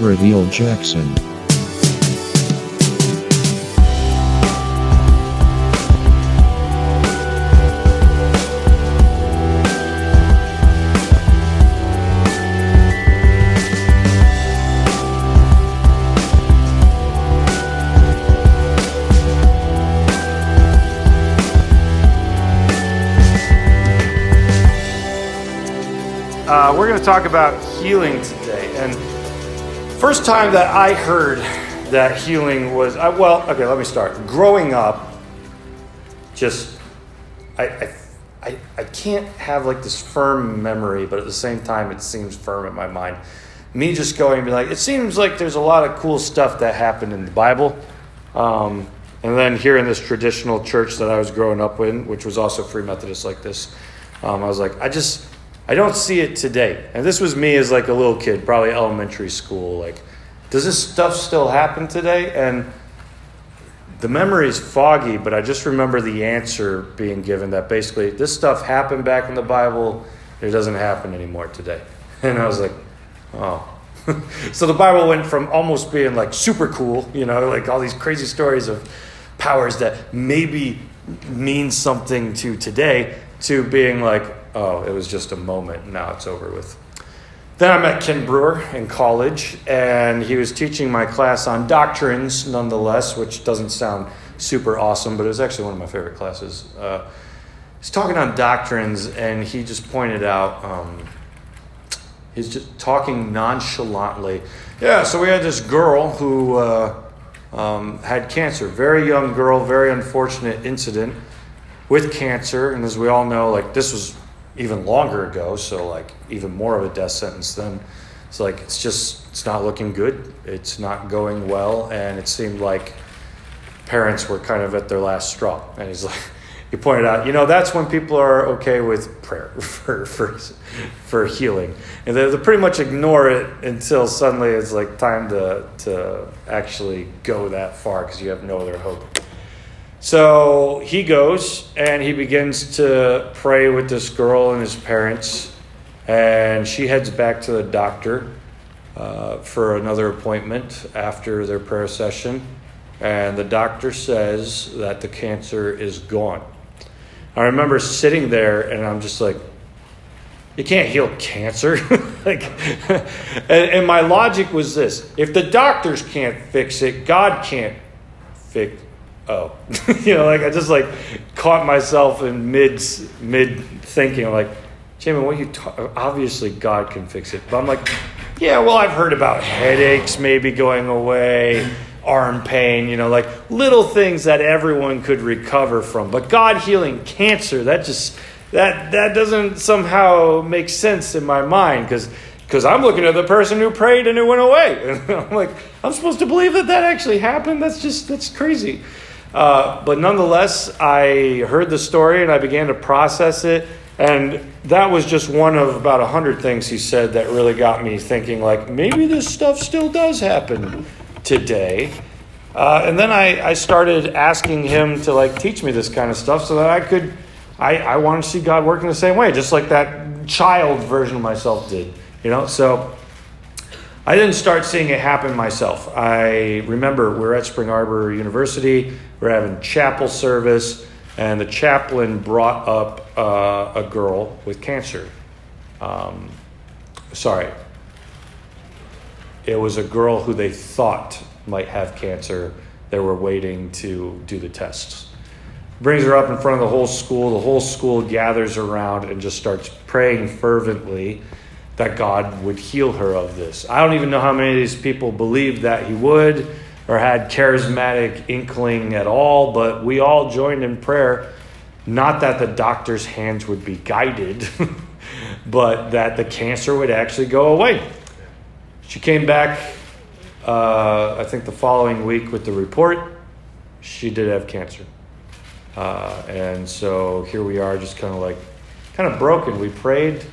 Reveal Jackson. Uh, we're going to talk about healing today. And first time that I heard that healing was, uh, well, okay, let me start. Growing up, just, I, I, I, I can't have like this firm memory, but at the same time, it seems firm in my mind. Me just going and be like, it seems like there's a lot of cool stuff that happened in the Bible. Um, and then here in this traditional church that I was growing up in, which was also Free Methodist like this, um, I was like, I just, I don't see it today. And this was me as like a little kid, probably elementary school. Like, does this stuff still happen today? And the memory is foggy, but I just remember the answer being given that basically this stuff happened back in the Bible, it doesn't happen anymore today. And I was like, oh. so the Bible went from almost being like super cool, you know, like all these crazy stories of powers that maybe mean something to today, to being like, oh, it was just a moment, now it's over with. Then I met Ken Brewer in college, and he was teaching my class on doctrines, nonetheless, which doesn't sound super awesome, but it was actually one of my favorite classes. Uh, he's talking on doctrines, and he just pointed out, um, he's just talking nonchalantly. Yeah, so we had this girl who uh, um, had cancer, very young girl, very unfortunate incident with cancer, and as we all know, like this was even longer ago, so like even more of a death sentence then. It's like it's just it's not looking good. It's not going well, and it seemed like parents were kind of at their last straw. And he's like, he pointed out, you know, that's when people are okay with prayer for for for healing, and they, they pretty much ignore it until suddenly it's like time to to actually go that far because you have no other hope. So he goes and he begins to pray with this girl and his parents, and she heads back to the doctor uh, for another appointment after their prayer session. And the doctor says that the cancer is gone. I remember sitting there and I'm just like, you can't heal cancer. like, and, and my logic was this if the doctors can't fix it, God can't fix oh you know like i just like caught myself in mid mid thinking like jamie what you ta- obviously god can fix it but i'm like yeah well i've heard about headaches maybe going away arm pain you know like little things that everyone could recover from but god healing cancer that just that that doesn't somehow make sense in my mind because because I'm looking at the person who prayed and it went away. And I'm like, I'm supposed to believe that that actually happened? That's just, that's crazy. Uh, but nonetheless, I heard the story and I began to process it. And that was just one of about a hundred things he said that really got me thinking, like, maybe this stuff still does happen today. Uh, and then I, I started asking him to like teach me this kind of stuff so that I could, I, I want to see God working the same way, just like that child version of myself did, you know? So I didn't start seeing it happen myself. I remember we're at Spring Arbor University, we're having chapel service, and the chaplain brought up uh, a girl with cancer. Um, sorry, it was a girl who they thought might have cancer. They were waiting to do the tests. Brings her up in front of the whole school. The whole school gathers around and just starts praying fervently that God would heal her of this. I don't even know how many of these people believed that He would or had charismatic inkling at all, but we all joined in prayer. Not that the doctor's hands would be guided, but that the cancer would actually go away. She came back, uh, I think, the following week with the report. She did have cancer. Uh, and so here we are, just kind of like, kind of broken. We prayed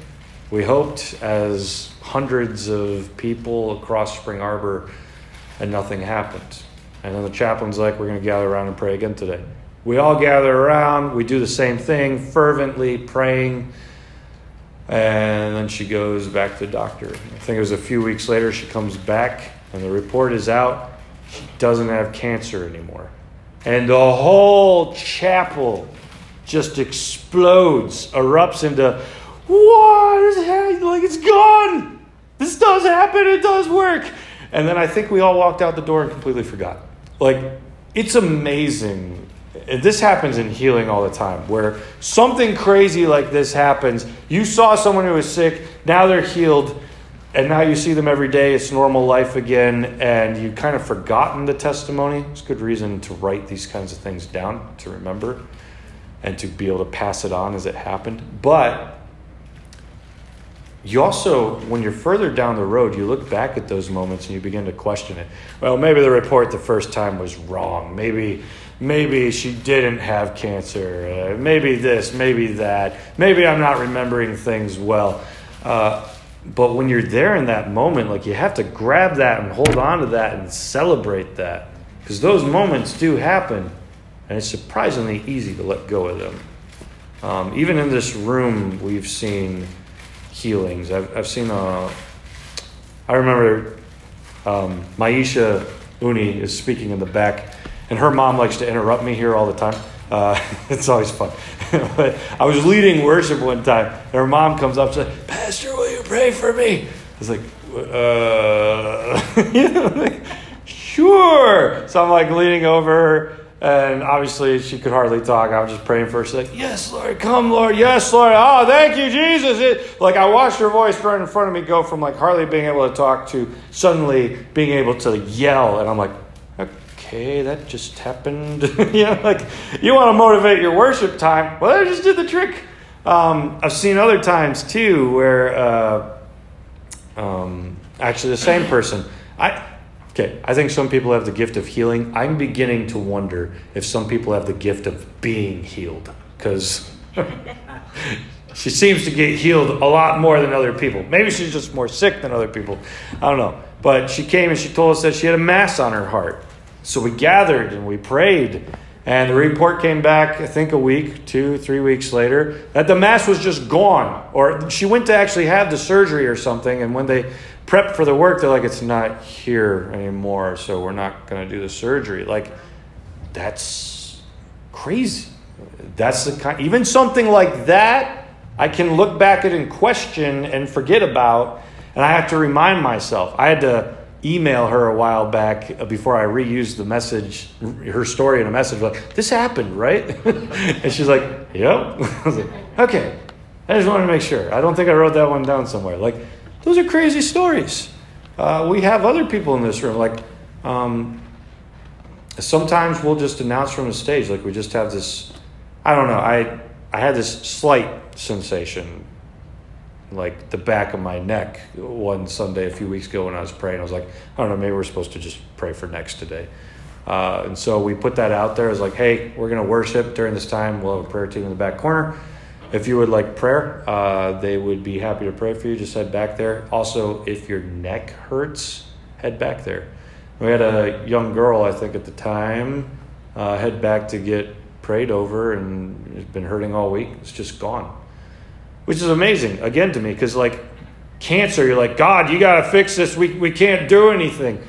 we hoped as hundreds of people across Spring Arbor, and nothing happened. And then the chaplain's like, We're going to gather around and pray again today. We all gather around, we do the same thing, fervently praying. And then she goes back to the doctor. I think it was a few weeks later, she comes back, and the report is out. She doesn't have cancer anymore. And the whole chapel just explodes, erupts into, what is happening? Like, it's gone. This does happen. It does work. And then I think we all walked out the door and completely forgot. Like, it's amazing. This happens in healing all the time, where something crazy like this happens. You saw someone who was sick, now they're healed, and now you see them every day. It's normal life again, and you've kind of forgotten the testimony. It's good reason to write these kinds of things down to remember and to be able to pass it on as it happened. But you also, when you're further down the road, you look back at those moments and you begin to question it. Well, maybe the report the first time was wrong. Maybe, maybe she didn't have cancer. Uh, maybe this, maybe that. Maybe I'm not remembering things well. Uh, but when you're there in that moment, like you have to grab that and hold on to that and celebrate that. Because those moments do happen, and it's surprisingly easy to let go of them. Um, even in this room, we've seen healings. I've, I've seen, uh, I remember um, Maisha Uni is speaking in the back, and her mom likes to interrupt me here all the time. Uh, it's always fun. but I was leading worship one time, and her mom comes up and says, Pastor, will you pray for me? I was like, uh, like, sure. So I'm like leaning over her and obviously, she could hardly talk. I was just praying for her. She's like, Yes, Lord, come, Lord. Yes, Lord. Oh, thank you, Jesus. It, like, I watched her voice right in front of me go from like hardly being able to talk to suddenly being able to yell. And I'm like, Okay, that just happened. you know, like, you want to motivate your worship time. Well, I just did the trick. Um, I've seen other times too where uh, um, actually the same person. I, Okay, I think some people have the gift of healing. I'm beginning to wonder if some people have the gift of being healed because she seems to get healed a lot more than other people. Maybe she's just more sick than other people. I don't know. But she came and she told us that she had a mass on her heart. So we gathered and we prayed. And the report came back, I think a week, two, three weeks later, that the mass was just gone. Or she went to actually have the surgery or something. And when they prep for the work, they're like, it's not here anymore, so we're not going to do the surgery. Like, that's crazy. That's the kind, even something like that, I can look back at and question and forget about, and I have to remind myself. I had to email her a while back before I reused the message, her story in a message, like, this happened, right? and she's like, yep. I was like, okay. I just wanted to make sure. I don't think I wrote that one down somewhere. Like, those are crazy stories. Uh, we have other people in this room. Like, um, sometimes we'll just announce from the stage, like we just have this. I don't know. I I had this slight sensation, like the back of my neck, one Sunday a few weeks ago when I was praying. I was like, I don't know. Maybe we're supposed to just pray for next today. Uh, and so we put that out there as like, hey, we're going to worship during this time. We'll have a prayer team in the back corner. If you would like prayer, uh, they would be happy to pray for you. Just head back there. Also, if your neck hurts, head back there. We had a young girl, I think, at the time, uh, head back to get prayed over, and it's been hurting all week. It's just gone, which is amazing again to me because like cancer, you're like God, you got to fix this. We we can't do anything.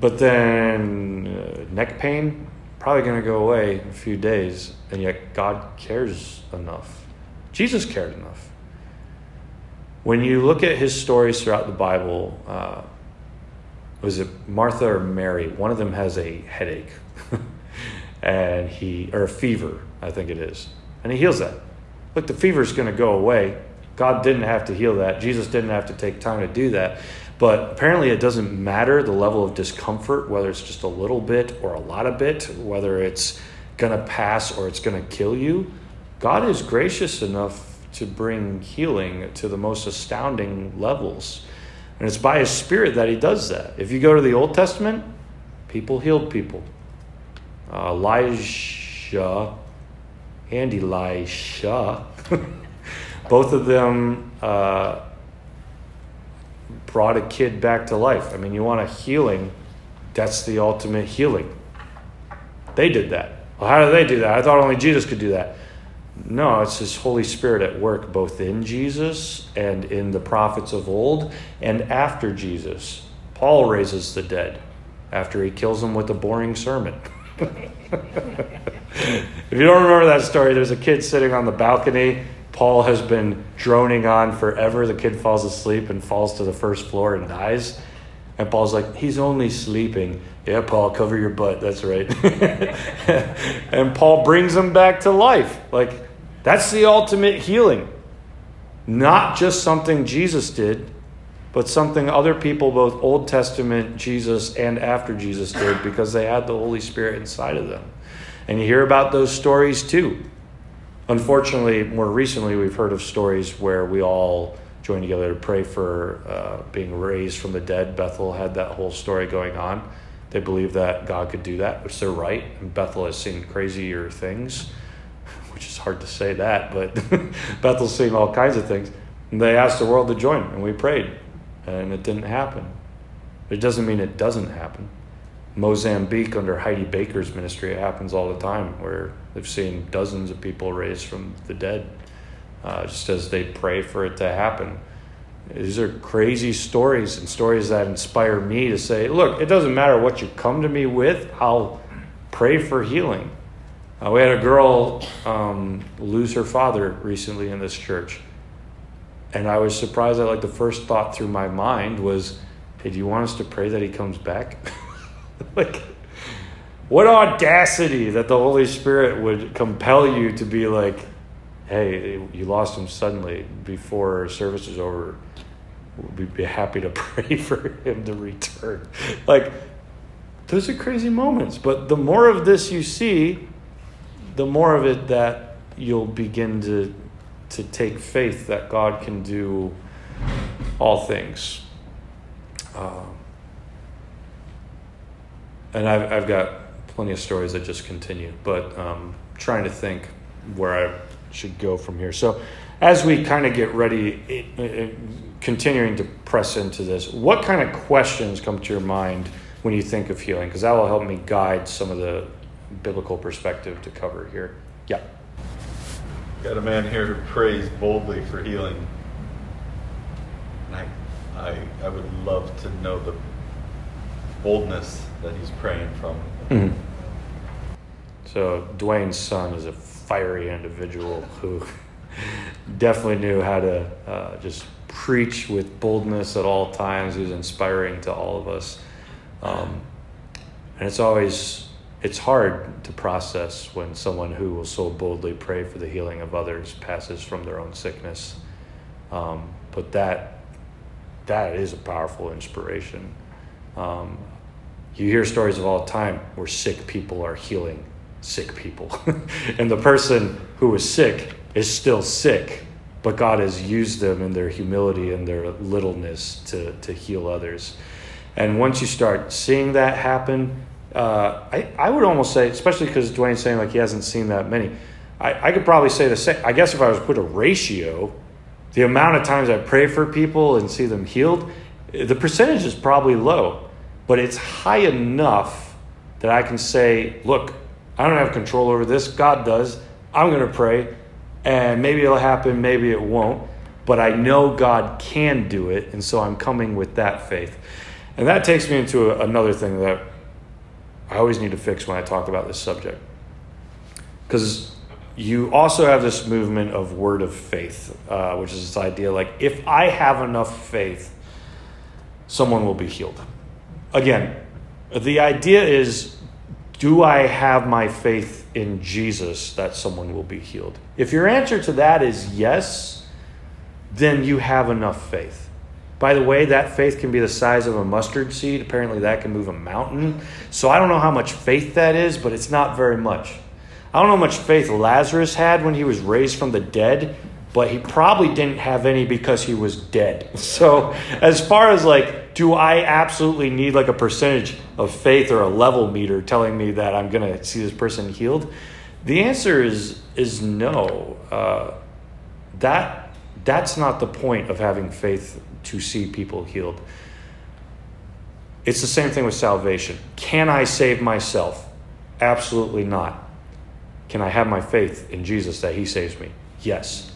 But then uh, neck pain probably going to go away in a few days, and yet God cares enough Jesus cared enough. When you look at his stories throughout the Bible, uh, was it Martha or Mary? One of them has a headache, and he or a fever, I think it is, and he heals that. Look, the fever is going to go away. God didn't have to heal that. Jesus didn't have to take time to do that. But apparently, it doesn't matter the level of discomfort, whether it's just a little bit or a lot of bit, whether it's going to pass or it's going to kill you. God is gracious enough to bring healing to the most astounding levels. And it's by His Spirit that He does that. If you go to the Old Testament, people healed people. Uh, Elijah and Elisha, both of them uh, brought a kid back to life. I mean, you want a healing, that's the ultimate healing. They did that. Well, how do they do that? I thought only Jesus could do that. No, it's His Holy Spirit at work both in Jesus and in the prophets of old and after Jesus. Paul raises the dead after he kills them with a boring sermon. if you don't remember that story, there's a kid sitting on the balcony. Paul has been droning on forever. The kid falls asleep and falls to the first floor and dies. And Paul's like, he's only sleeping. Yeah, Paul, cover your butt. That's right. and Paul brings him back to life. Like, that's the ultimate healing. Not just something Jesus did, but something other people, both Old Testament Jesus and after Jesus, did because they had the Holy Spirit inside of them. And you hear about those stories too. Unfortunately, more recently, we've heard of stories where we all join together to pray for uh, being raised from the dead. Bethel had that whole story going on. They believe that God could do that, which they're right. And Bethel has seen crazier things, hard to say that, but Bethel's seen all kinds of things. And they asked the world to join, and we prayed and it didn't happen. It doesn't mean it doesn't happen. Mozambique, under Heidi Baker's ministry, it happens all the time where they've seen dozens of people raised from the dead uh, just as they pray for it to happen. These are crazy stories and stories that inspire me to say, look, it doesn't matter what you come to me with, I'll pray for healing. Uh, we had a girl um, lose her father recently in this church. And I was surprised that like the first thought through my mind was, hey, do you want us to pray that he comes back? like what audacity that the Holy Spirit would compel you to be like, hey, you lost him suddenly before service is over. We'd be happy to pray for him to return. Like, those are crazy moments. But the more of this you see, the more of it that you'll begin to to take faith that God can do all things. Um, and I've, I've got plenty of stories that just continue, but um, trying to think where I should go from here. So, as we kind of get ready, it, it, continuing to press into this, what kind of questions come to your mind when you think of healing? Because that will help me guide some of the biblical perspective to cover here. Yeah. Got a man here who prays boldly for healing. And I, I, I would love to know the boldness that he's praying from. Mm-hmm. So Dwayne's son is a fiery individual who definitely knew how to uh, just preach with boldness at all times. He was inspiring to all of us. Um, and it's always it's hard to process when someone who will so boldly pray for the healing of others passes from their own sickness. Um, but that that is a powerful inspiration. Um, you hear stories of all time where sick people are healing sick people, and the person who is sick is still sick, but God has used them in their humility and their littleness to to heal others. And once you start seeing that happen, uh, I, I would almost say, especially because Dwayne's saying like he hasn't seen that many, I, I could probably say the same. I guess if I was to put a ratio, the amount of times I pray for people and see them healed, the percentage is probably low, but it's high enough that I can say, look, I don't have control over this. God does. I'm going to pray, and maybe it'll happen, maybe it won't, but I know God can do it, and so I'm coming with that faith. And that takes me into another thing that I always need to fix when I talk about this subject. Because you also have this movement of word of faith, uh, which is this idea like, if I have enough faith, someone will be healed. Again, the idea is, do I have my faith in Jesus that someone will be healed? If your answer to that is yes, then you have enough faith. By the way, that faith can be the size of a mustard seed. Apparently, that can move a mountain. So I don't know how much faith that is, but it's not very much. I don't know how much faith Lazarus had when he was raised from the dead, but he probably didn't have any because he was dead. So, as far as like, do I absolutely need like a percentage of faith or a level meter telling me that I'm going to see this person healed? The answer is is no. Uh, that that's not the point of having faith to see people healed. It's the same thing with salvation. Can I save myself? Absolutely not. Can I have my faith in Jesus that He saves me? Yes.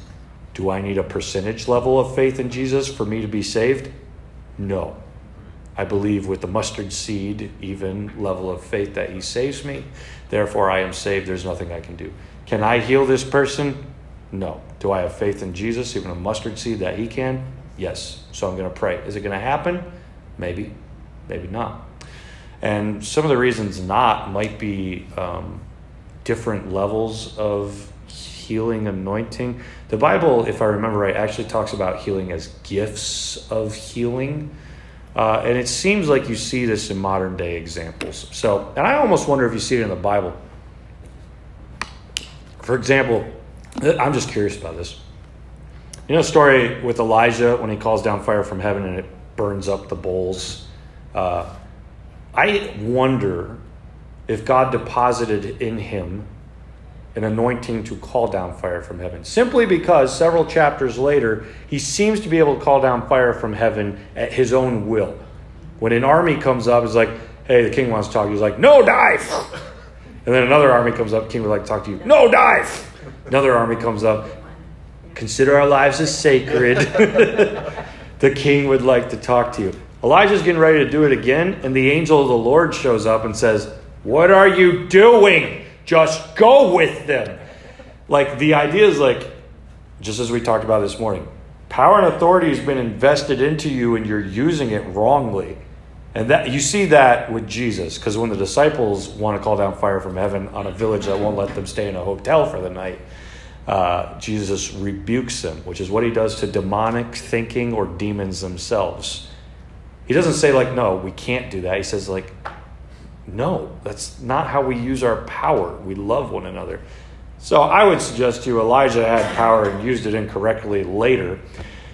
Do I need a percentage level of faith in Jesus for me to be saved? No. I believe with the mustard seed, even level of faith that He saves me. Therefore, I am saved. There's nothing I can do. Can I heal this person? No. Do I have faith in Jesus, even a mustard seed that He can? Yes. So I'm going to pray. Is it going to happen? Maybe. Maybe not. And some of the reasons not might be um, different levels of healing anointing. The Bible, if I remember right, actually talks about healing as gifts of healing. Uh, and it seems like you see this in modern day examples. So, and I almost wonder if you see it in the Bible. For example, I'm just curious about this. You know, story with Elijah when he calls down fire from heaven and it burns up the bowls. Uh, I wonder if God deposited in him an anointing to call down fire from heaven. Simply because several chapters later, he seems to be able to call down fire from heaven at his own will. When an army comes up, it's like, hey, the king wants to talk. He's like, no, dive. And then another army comes up, king would like to talk to you. No, dive. Another army comes up. Consider our lives as sacred. the king would like to talk to you. Elijah's getting ready to do it again, and the angel of the Lord shows up and says, What are you doing? Just go with them. Like the idea is like, just as we talked about this morning, power and authority has been invested into you and you're using it wrongly. And that you see that with Jesus, because when the disciples want to call down fire from heaven on a village that won't let them stay in a hotel for the night, uh, Jesus rebukes them, which is what he does to demonic thinking or demons themselves. He doesn't say like, "No, we can't do that." He says like, no, that's not how we use our power. We love one another. So I would suggest to you Elijah had power and used it incorrectly later.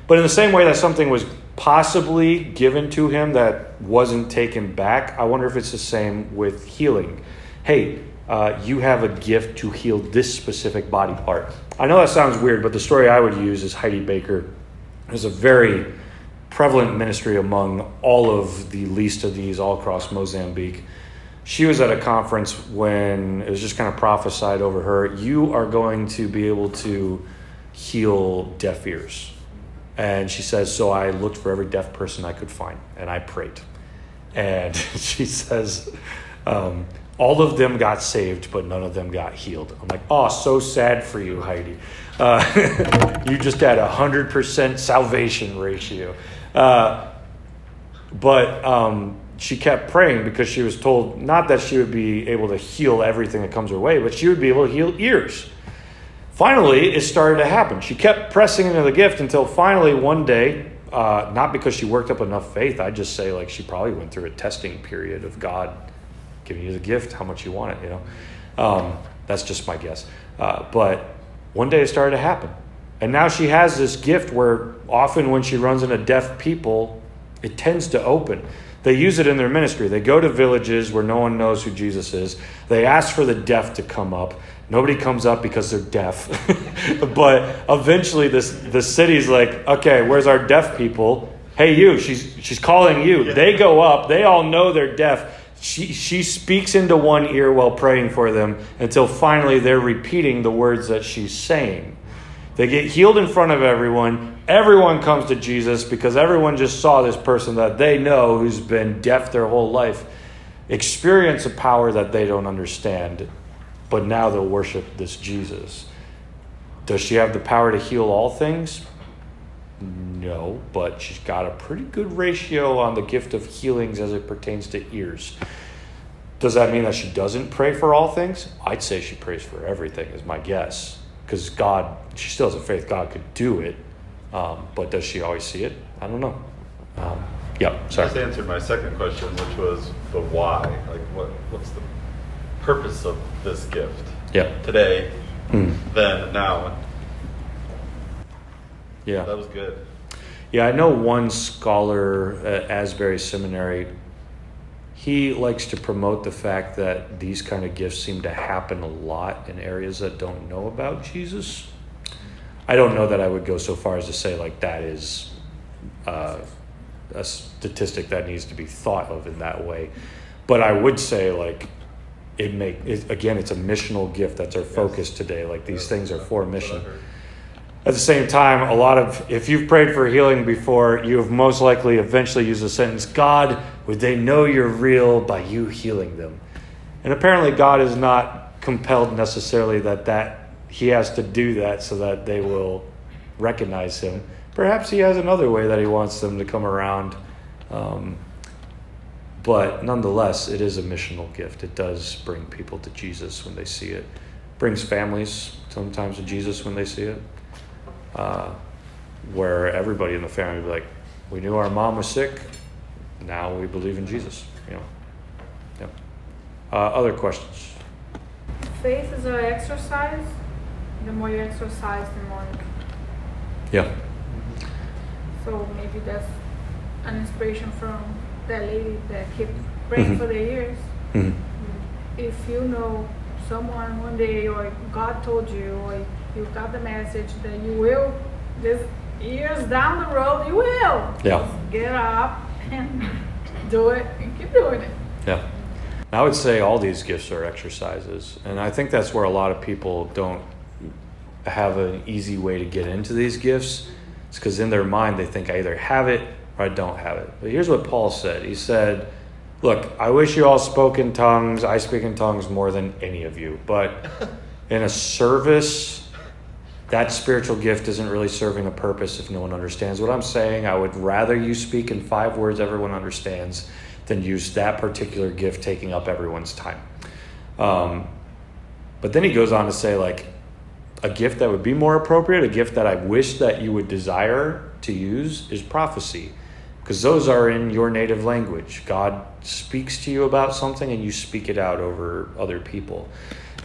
But in the same way that something was possibly given to him that wasn't taken back, I wonder if it's the same with healing. Hey, uh, you have a gift to heal this specific body part. I know that sounds weird, but the story I would use is Heidi Baker. There's a very prevalent ministry among all of the least of these all across Mozambique. She was at a conference when it was just kind of prophesied over her you are going to be able to heal deaf ears. And she says so i looked for every deaf person i could find and i prayed. And she says um, all of them got saved but none of them got healed i'm like oh so sad for you heidi uh, you just had a 100% salvation ratio uh, but um, she kept praying because she was told not that she would be able to heal everything that comes her way, but she would be able to heal ears. Finally, it started to happen. She kept pressing into the gift until finally one day, uh, not because she worked up enough faith, I'd just say like she probably went through a testing period of God giving you the gift, how much you want it, you know. Um, that's just my guess. Uh, but one day it started to happen. And now she has this gift where often when she runs into deaf people, it tends to open. They use it in their ministry. They go to villages where no one knows who Jesus is. They ask for the deaf to come up. Nobody comes up because they're deaf. but eventually, this the city's like, okay, where's our deaf people? Hey, you. She's she's calling you. They go up. They all know they're deaf. She she speaks into one ear while praying for them until finally they're repeating the words that she's saying. They get healed in front of everyone. Everyone comes to Jesus because everyone just saw this person that they know who's been deaf their whole life experience a power that they don't understand, but now they'll worship this Jesus. Does she have the power to heal all things? No, but she's got a pretty good ratio on the gift of healings as it pertains to ears. Does that mean that she doesn't pray for all things? I'd say she prays for everything, is my guess. Because God, she still has a faith God could do it. Um, but does she always see it? I don't know. Um, yeah, sorry. Just answered my second question, which was the why. Like, what what's the purpose of this gift? Yeah. Today, mm. then, now. Yeah. That was good. Yeah, I know one scholar at Asbury Seminary. He likes to promote the fact that these kind of gifts seem to happen a lot in areas that don't know about Jesus. I don't know that I would go so far as to say like that is uh, a statistic that needs to be thought of in that way, but I would say like it make it, again it's a missional gift that's our yes. focus today like these yes. things are for mission at the same time a lot of if you've prayed for healing before you have most likely eventually used the sentence god would they know you're real by you healing them and apparently god is not compelled necessarily that that he has to do that so that they will recognize him perhaps he has another way that he wants them to come around um, but nonetheless, it is a missional gift. It does bring people to Jesus when they see it. Brings families sometimes to Jesus when they see it. Uh, where everybody in the family would be like, we knew our mom was sick. Now we believe in Jesus. You know. Yeah. Uh, other questions? Faith is an exercise. The more you exercise, the more. Yeah. So maybe that's an inspiration from that lady that kept praying mm-hmm. for the years. Mm-hmm. If you know someone one day, or God told you, or you got the message that you will, this years down the road, you will. Yeah. get up and do it and keep doing it. Yeah. I would say all these gifts are exercises. And I think that's where a lot of people don't have an easy way to get into these gifts. It's because in their mind they think I either have it or I don't have it. But here's what Paul said He said, Look, I wish you all spoke in tongues. I speak in tongues more than any of you. But in a service, that spiritual gift isn't really serving a purpose if no one understands what I'm saying. I would rather you speak in five words everyone understands than use that particular gift taking up everyone's time. Um, but then he goes on to say, like, a gift that would be more appropriate, a gift that I wish that you would desire to use, is prophecy because those are in your native language. God speaks to you about something and you speak it out over other people.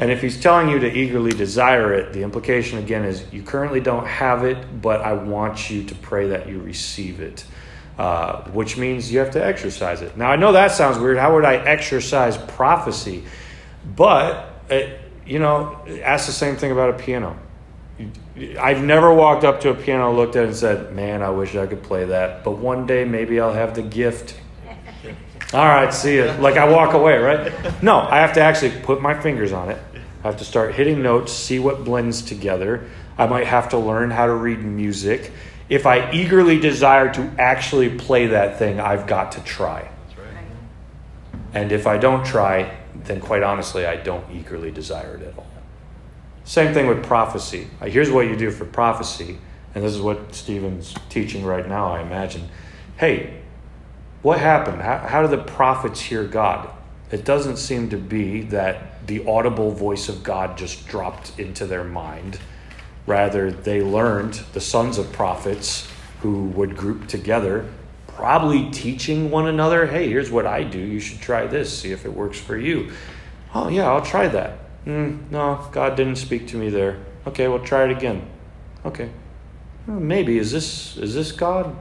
And if He's telling you to eagerly desire it, the implication again is you currently don't have it, but I want you to pray that you receive it. Uh, which means you have to exercise it. Now, I know that sounds weird. How would I exercise prophecy? But, it, uh, you know, ask the same thing about a piano. I've never walked up to a piano, looked at it, and said, "Man, I wish I could play that." But one day, maybe I'll have the gift. All right, see you. Like I walk away, right? No, I have to actually put my fingers on it. I have to start hitting notes, see what blends together. I might have to learn how to read music. If I eagerly desire to actually play that thing, I've got to try. And if I don't try, then quite honestly, I don't eagerly desire it at all. Same thing with prophecy. Uh, here's what you do for prophecy, and this is what Stephen's teaching right now, I imagine. Hey, what happened? How, how do the prophets hear God? It doesn't seem to be that the audible voice of God just dropped into their mind. Rather, they learned the sons of prophets who would group together, probably teaching one another, hey, here's what I do. You should try this, see if it works for you. Oh, yeah, I'll try that. Mm, no, God didn't speak to me there. Okay, we'll try it again. Okay. Well, maybe is this is this God?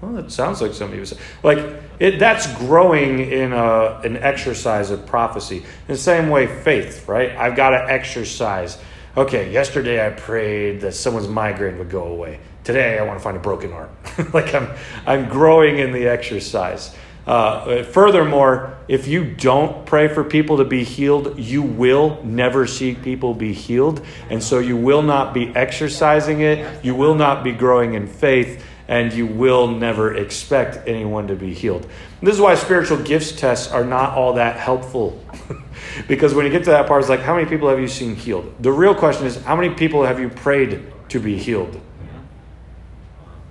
Well, that sounds like somebody was like it. That's growing in a, an exercise of prophecy. In the same way, faith, right? I've got to exercise. Okay, yesterday I prayed that someone's migraine would go away. Today I want to find a broken arm. like I'm, I'm growing in the exercise. Uh, furthermore, if you don't pray for people to be healed, you will never see people be healed. And so you will not be exercising it, you will not be growing in faith, and you will never expect anyone to be healed. This is why spiritual gifts tests are not all that helpful. because when you get to that part, it's like, how many people have you seen healed? The real question is, how many people have you prayed to be healed?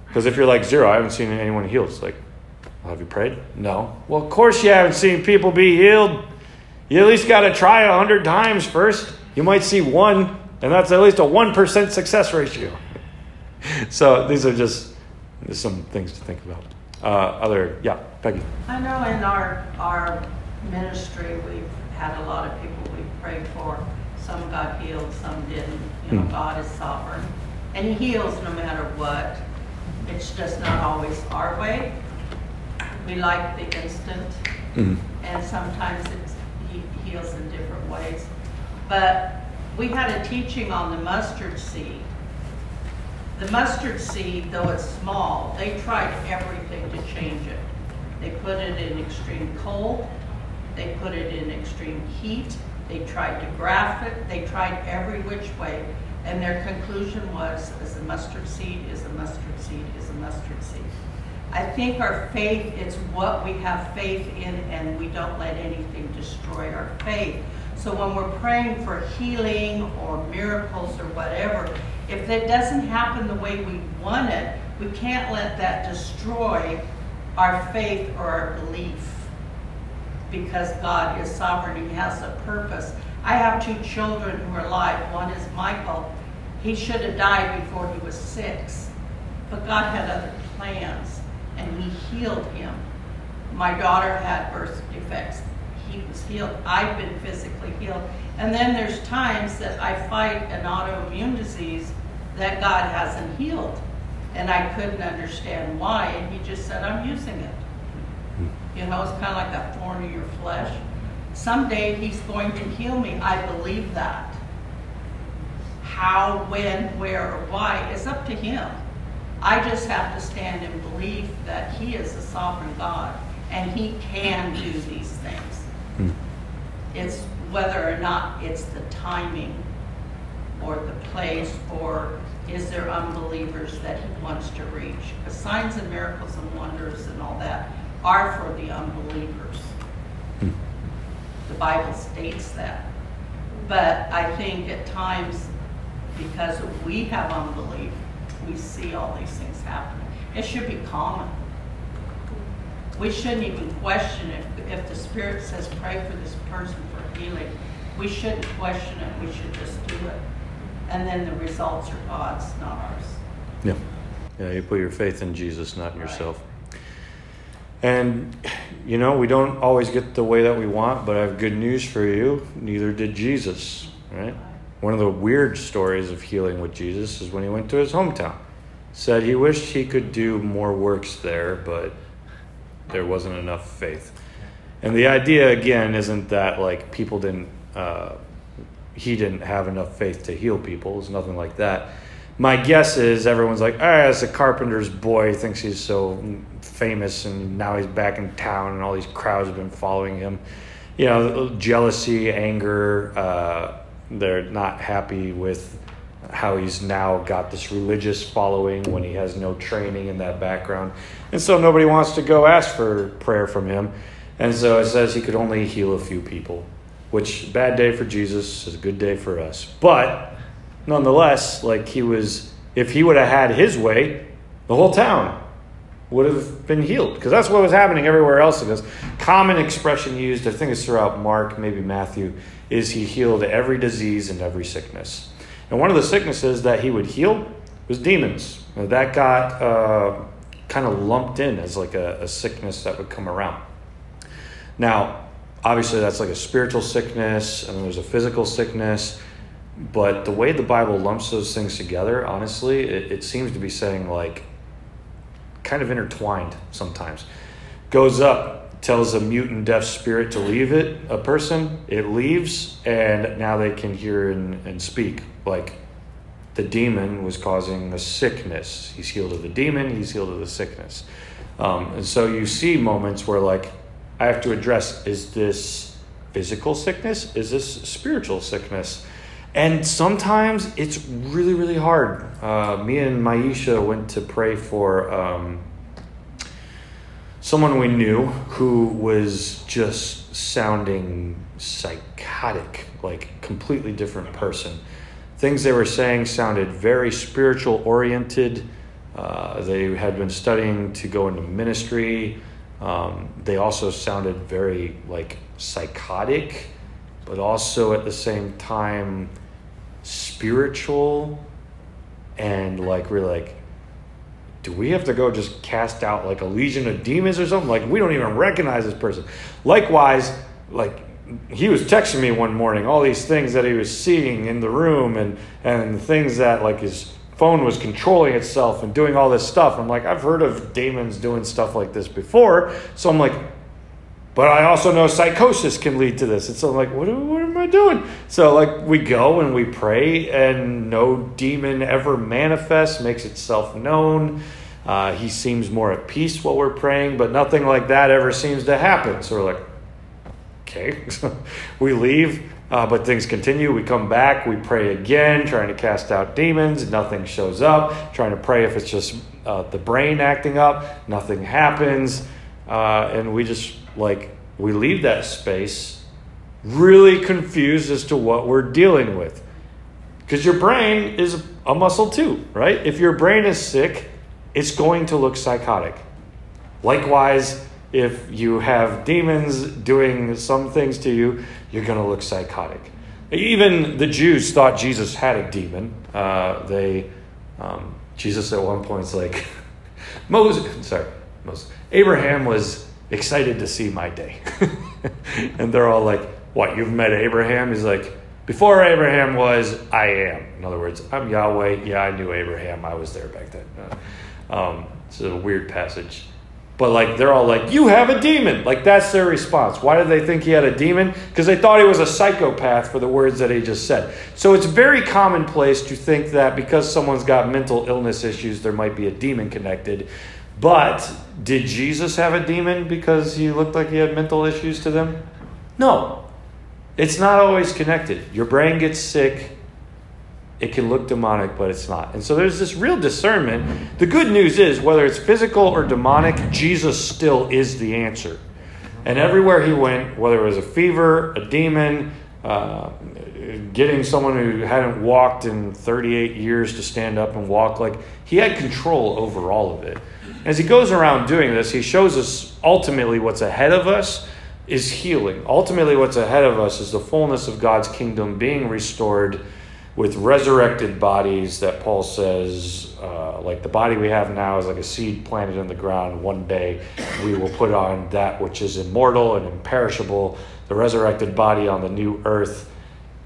Because if you're like zero, I haven't seen anyone healed. It's like, well, have you prayed? No. Well, of course you haven't seen people be healed. You at least got to try a hundred times first. You might see one, and that's at least a one percent success ratio. so these are just some things to think about. Uh, other, yeah, Peggy. I know in our our ministry we've had a lot of people we've prayed for. Some got healed, some didn't. You know, hmm. God is sovereign, and He heals no matter what. It's just not always our way we like the instant, mm-hmm. and sometimes it he heals in different ways. But we had a teaching on the mustard seed. The mustard seed, though it's small, they tried everything to change it. They put it in extreme cold, they put it in extreme heat, They tried to graft it. They tried every which way. And their conclusion was, is a mustard seed, is a mustard seed, is a mustard seed. I think our faith is what we have faith in, and we don't let anything destroy our faith. So when we're praying for healing or miracles or whatever, if it doesn't happen the way we want it, we can't let that destroy our faith or our belief because God is sovereign. He has a purpose. I have two children who are alive. One is Michael. He should have died before he was six, but God had other plans and He healed him. My daughter had birth defects. He was healed. I've been physically healed. And then there's times that I fight an autoimmune disease that God hasn't healed. And I couldn't understand why. And He just said, I'm using it. You know, it's kind of like a thorn in your flesh. Someday He's going to heal me. I believe that. How, when, where, or why is up to Him. I just have to stand and believe that He is a sovereign God and He can do these things. Hmm. It's whether or not it's the timing or the place or is there unbelievers that He wants to reach. Because signs and miracles and wonders and all that are for the unbelievers. The Bible states that. But I think at times, because we have unbelief, we see all these things happening. It should be common. We shouldn't even question it. If the Spirit says pray for this person for healing, we shouldn't question it. We should just do it. And then the results are God's, not ours. Yeah. Yeah, you put your faith in Jesus, not in right. yourself. And, you know, we don't always get the way that we want, but I have good news for you. Neither did Jesus, right? One of the weird stories of healing with Jesus is when he went to his hometown. Said he wished he could do more works there, but there wasn't enough faith. And the idea again isn't that like people didn't uh, he didn't have enough faith to heal people. It's nothing like that. My guess is everyone's like, ah, as a carpenter's boy, thinks he's so famous, and now he's back in town, and all these crowds have been following him. You know, jealousy, anger, uh, they're not happy with how he's now got this religious following when he has no training in that background. And so nobody wants to go ask for prayer from him. And so it says he could only heal a few people, which bad day for Jesus is a good day for us. But nonetheless, like he was if he would have had his way, the whole town would have been healed because that's what was happening everywhere else. It goes common expression used, I think it's throughout Mark, maybe Matthew, is he healed every disease and every sickness. And one of the sicknesses that he would heal was demons. That got uh, kind of lumped in as like a, a sickness that would come around. Now, obviously, that's like a spiritual sickness, and there's a physical sickness. But the way the Bible lumps those things together, honestly, it, it seems to be saying like kind of intertwined sometimes. Goes up, tells a mute and deaf spirit to leave it, a person, it leaves, and now they can hear and, and speak. Like the demon was causing a sickness. He's healed of the demon, he's healed of the sickness. Um, and so you see moments where, like, I have to address is this physical sickness? Is this spiritual sickness? And sometimes it's really, really hard. Uh, me and Maisha went to pray for. Um, someone we knew who was just sounding psychotic, like completely different person. Things they were saying sounded very spiritual oriented. Uh, they had been studying to go into ministry. Um, they also sounded very like psychotic, but also at the same time spiritual and like really like do we have to go just cast out like a legion of demons or something? Like we don't even recognize this person. Likewise, like he was texting me one morning all these things that he was seeing in the room and and things that like his phone was controlling itself and doing all this stuff. I'm like, I've heard of demons doing stuff like this before. So I'm like, but I also know psychosis can lead to this. And so I'm like, what, what am I doing? So like we go and we pray, and no demon ever manifests, makes itself known. Uh, he seems more at peace while we're praying, but nothing like that ever seems to happen. So we're like, okay. we leave. Uh, but things continue. We come back, we pray again, trying to cast out demons. Nothing shows up. Trying to pray if it's just uh, the brain acting up. Nothing happens. Uh, and we just, like, we leave that space really confused as to what we're dealing with. Because your brain is a muscle too, right? If your brain is sick, it's going to look psychotic. Likewise, if you have demons doing some things to you, you're going to look psychotic. Even the Jews thought Jesus had a demon. Uh, they, um, Jesus at one point is like, Moses, sorry, Moses, Abraham was excited to see my day. and they're all like, What, you've met Abraham? He's like, Before Abraham was, I am. In other words, I'm Yahweh. Yeah, I knew Abraham. I was there back then. Uh, um, it's a weird passage. But like they're all like, "You have a demon!" Like that's their response. Why did they think he had a demon? Because they thought he was a psychopath for the words that he just said. So it's very commonplace to think that because someone's got mental illness issues, there might be a demon connected. But did Jesus have a demon because he looked like he had mental issues to them? No. It's not always connected. Your brain gets sick, it can look demonic, but it's not. And so there's this real discernment. The good news is, whether it's physical or demonic, Jesus still is the answer. And everywhere he went, whether it was a fever, a demon, uh, getting someone who hadn't walked in 38 years to stand up and walk, like he had control over all of it. As he goes around doing this, he shows us ultimately what's ahead of us is healing. Ultimately, what's ahead of us is the fullness of God's kingdom being restored with resurrected bodies that Paul says, uh, like the body we have now is like a seed planted in the ground. One day we will put on that which is immortal and imperishable. The resurrected body on the new earth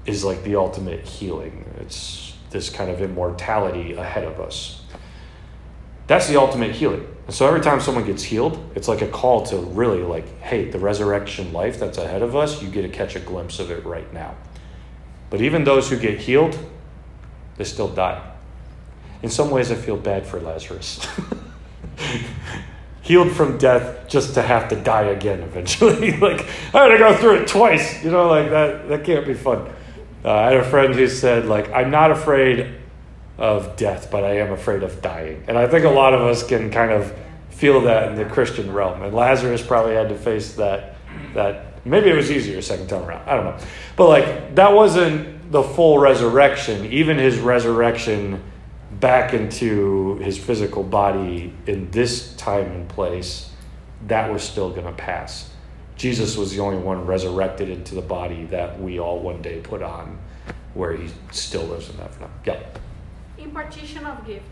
is like the ultimate healing. It's this kind of immortality ahead of us. That's the ultimate healing. And so every time someone gets healed, it's like a call to really like, hey, the resurrection life that's ahead of us, you get to catch a glimpse of it right now. But even those who get healed, they still die. In some ways, I feel bad for Lazarus. healed from death just to have to die again eventually. like, I had to go through it twice. You know, like that, that can't be fun. Uh, I had a friend who said, like, I'm not afraid of death, but I am afraid of dying. And I think a lot of us can kind of feel that in the Christian realm. And Lazarus probably had to face that that Maybe it was easier second time around. I don't know. But like that wasn't the full resurrection. Even his resurrection back into his physical body in this time and place, that was still going to pass. Jesus was the only one resurrected into the body that we all one day put on, where he still lives in that. Yeah. Impartation of gifts.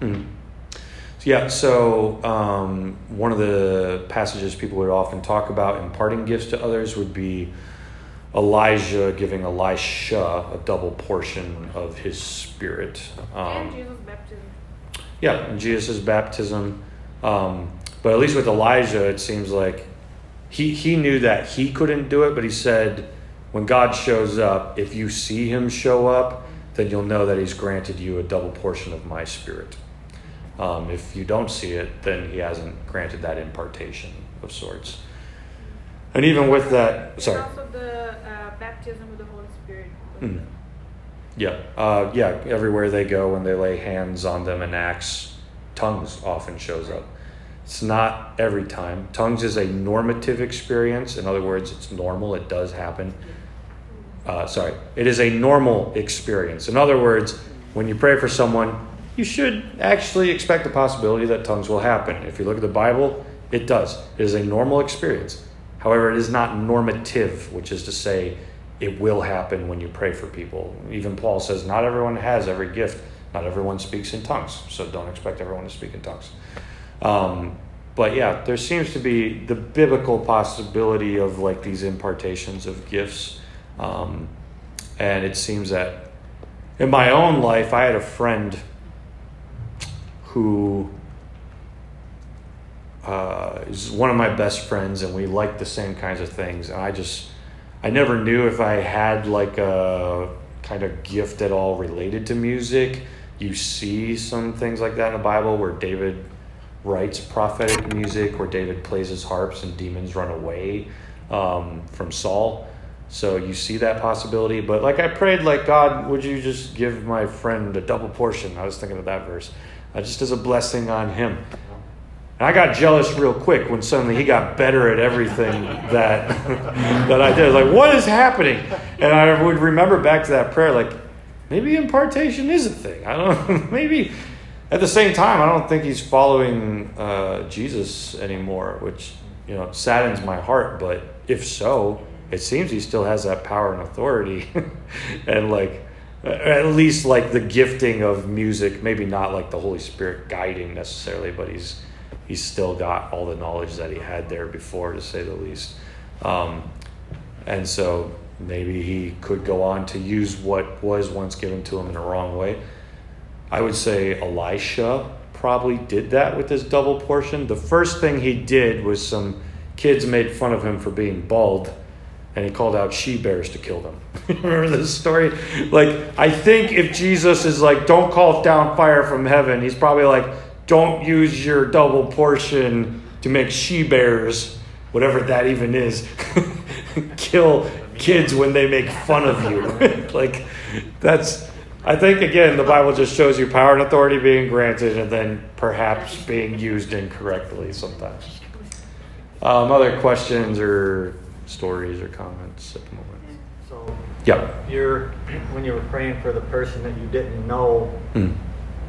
Mm-hmm. Yeah, so um, one of the passages people would often talk about imparting gifts to others would be Elijah giving Elisha a double portion of his spirit. Um, and Jesus' baptism. Yeah, and Jesus' baptism. Um, but at least with Elijah, it seems like he, he knew that he couldn't do it, but he said, when God shows up, if you see him show up, then you'll know that he's granted you a double portion of my spirit. Um, if you don't see it, then he hasn't granted that impartation of sorts. And even with that, sorry. also the uh, baptism with the Holy Spirit. Mm. Yeah, uh, yeah. Everywhere they go, when they lay hands on them and Acts, tongues often shows up. It's not every time. Tongues is a normative experience. In other words, it's normal. It does happen. Uh, sorry, it is a normal experience. In other words, when you pray for someone, you should actually expect the possibility that tongues will happen. If you look at the Bible, it does. It is a normal experience. However, it is not normative, which is to say, it will happen when you pray for people. Even Paul says, not everyone has every gift. Not everyone speaks in tongues, so don't expect everyone to speak in tongues. Um, but yeah, there seems to be the biblical possibility of like these impartations of gifts. Um, and it seems that in my own life, I had a friend who uh, is one of my best friends, and we like the same kinds of things. And I just, I never knew if I had like a kind of gift at all related to music. You see some things like that in the Bible where David writes prophetic music, where David plays his harps and demons run away um, from Saul. So you see that possibility. But like I prayed, like, God, would you just give my friend a double portion? I was thinking of that verse. Uh, just as a blessing on him. And I got jealous real quick when suddenly he got better at everything that that I did. Like, what is happening? And I would remember back to that prayer, like, maybe impartation is a thing. I don't know. maybe at the same time, I don't think he's following uh, Jesus anymore, which you know saddens my heart. But if so, it seems he still has that power and authority, and like at least like the gifting of music. Maybe not like the Holy Spirit guiding necessarily, but he's he's still got all the knowledge that he had there before, to say the least. Um, and so maybe he could go on to use what was once given to him in a wrong way. I would say Elisha probably did that with his double portion. The first thing he did was some kids made fun of him for being bald and he called out she bears to kill them. Remember this story? Like, I think if Jesus is like, don't call down fire from heaven, he's probably like, don't use your double portion to make she bears, whatever that even is, kill kids when they make fun of you. like, that's, I think, again, the Bible just shows you power and authority being granted and then perhaps being used incorrectly sometimes. Um, other questions or stories or comments at the moment? So, yeah. You're when you were praying for the person that you didn't know mm.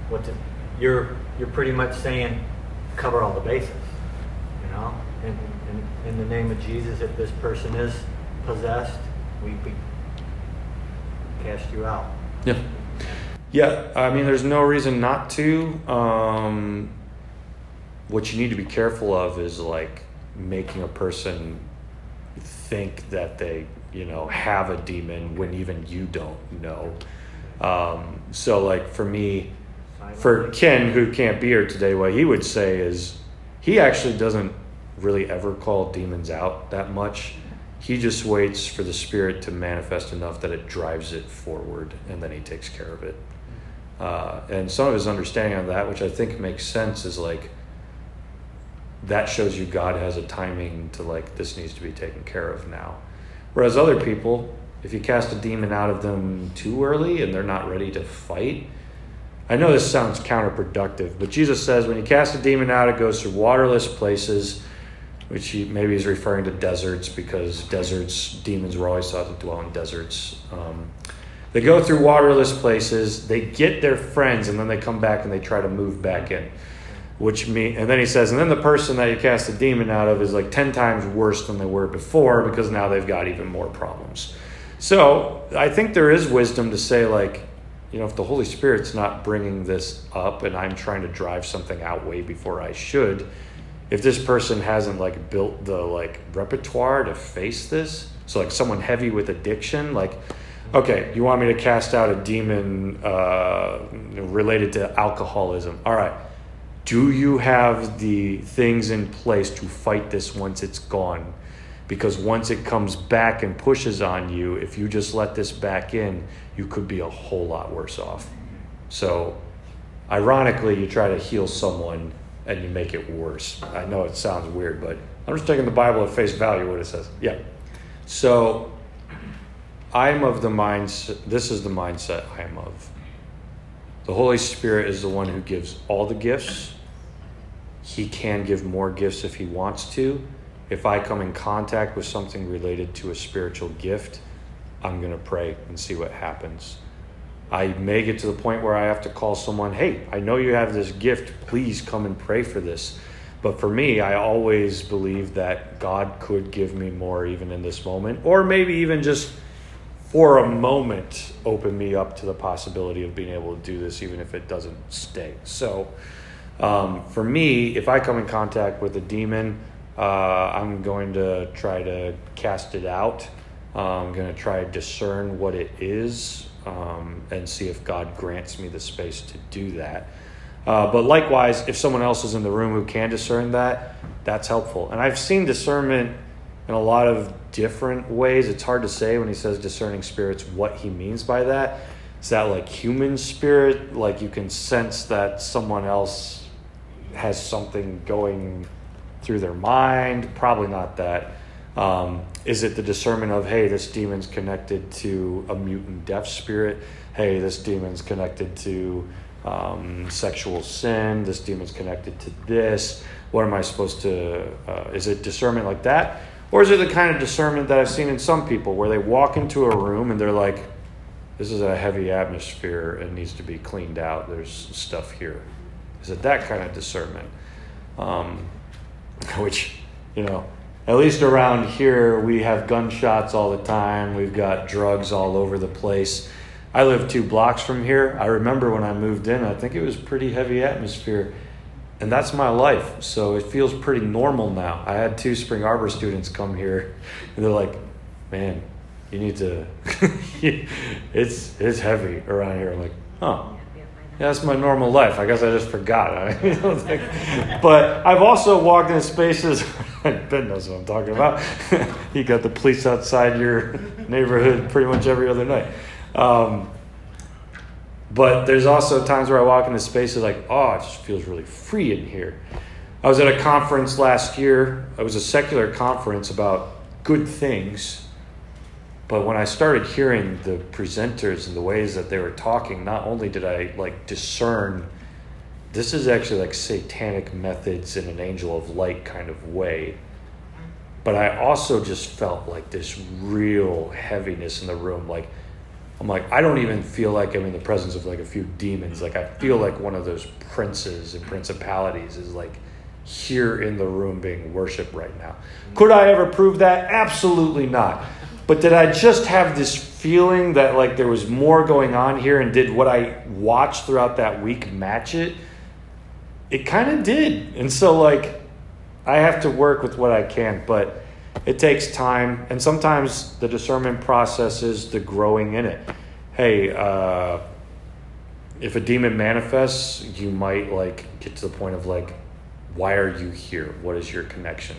what to, you're you're pretty much saying cover all the bases, you know. And in, in the name of Jesus, if this person is possessed, we, we cast you out. Yeah. Yeah, I mean, there's no reason not to. Um, what you need to be careful of is like making a person think that they, you know, have a demon when even you don't know. Um, so, like for me, for Ken, who can't be here today, what he would say is he actually doesn't really ever call demons out that much. He just waits for the spirit to manifest enough that it drives it forward, and then he takes care of it. Uh, and some of his understanding on that, which I think makes sense, is like that shows you God has a timing to like this needs to be taken care of now. Whereas other people, if you cast a demon out of them too early and they're not ready to fight, I know this sounds counterproductive, but Jesus says when you cast a demon out, it goes through waterless places, which he maybe he's referring to deserts because deserts, demons were always thought to dwell in deserts. Um, they go through waterless places, they get their friends, and then they come back and they try to move back in which mean and then he says and then the person that you cast the demon out of is like 10 times worse than they were before because now they've got even more problems. So i think there is wisdom to say like you know if the holy spirit's not bringing this up and i'm trying to drive something out way before i should if this person hasn't like built the like repertoire to face this so like someone heavy with addiction like okay you want me to cast out a demon uh, related to alcoholism. All right do you have the things in place to fight this once it's gone? Because once it comes back and pushes on you, if you just let this back in, you could be a whole lot worse off. So, ironically, you try to heal someone and you make it worse. I know it sounds weird, but I'm just taking the Bible at face value what it says. Yeah. So, I'm of the mindset, this is the mindset I am of. The Holy Spirit is the one who gives all the gifts he can give more gifts if he wants to. If I come in contact with something related to a spiritual gift, I'm going to pray and see what happens. I may get to the point where I have to call someone, hey, I know you have this gift. Please come and pray for this. But for me, I always believe that God could give me more even in this moment, or maybe even just for a moment open me up to the possibility of being able to do this, even if it doesn't stay. So, um, for me, if I come in contact with a demon, uh, I'm going to try to cast it out. Uh, I'm going to try to discern what it is um, and see if God grants me the space to do that. Uh, but likewise, if someone else is in the room who can discern that, that's helpful. And I've seen discernment in a lot of different ways. It's hard to say when he says discerning spirits what he means by that. Is that like human spirit? Like you can sense that someone else has something going through their mind. Probably not that. Um, is it the discernment of, hey, this demon's connected to a mutant deaf spirit? Hey, this demon's connected to um, sexual sin. This demon's connected to this. What am I supposed to? Uh, is it discernment like that, or is it the kind of discernment that I've seen in some people, where they walk into a room and they're like, "This is a heavy atmosphere. It needs to be cleaned out. There's stuff here." Is it that kind of discernment? Um, which, you know, at least around here, we have gunshots all the time. We've got drugs all over the place. I live two blocks from here. I remember when I moved in, I think it was pretty heavy atmosphere. And that's my life. So it feels pretty normal now. I had two Spring Arbor students come here, and they're like, man, you need to, it's, it's heavy around here. I'm like, huh. Yeah, that's my normal life. I guess I just forgot. but I've also walked in spaces. Ben knows what I'm talking about. you got the police outside your neighborhood pretty much every other night. Um, but there's also times where I walk into spaces like, oh, it just feels really free in here. I was at a conference last year. It was a secular conference about good things. But when I started hearing the presenters and the ways that they were talking, not only did I like discern this is actually like satanic methods in an angel of light kind of way. But I also just felt like this real heaviness in the room. Like, I'm like, I don't even feel like I'm in the presence of like a few demons. Like I feel like one of those princes and principalities is like here in the room being worshiped right now. Could I ever prove that? Absolutely not. But did I just have this feeling that like there was more going on here and did what I watched throughout that week match it? It kind of did. And so like I have to work with what I can, but it takes time, and sometimes the discernment process is the growing in it. Hey, uh, if a demon manifests, you might like get to the point of like, why are you here? What is your connection?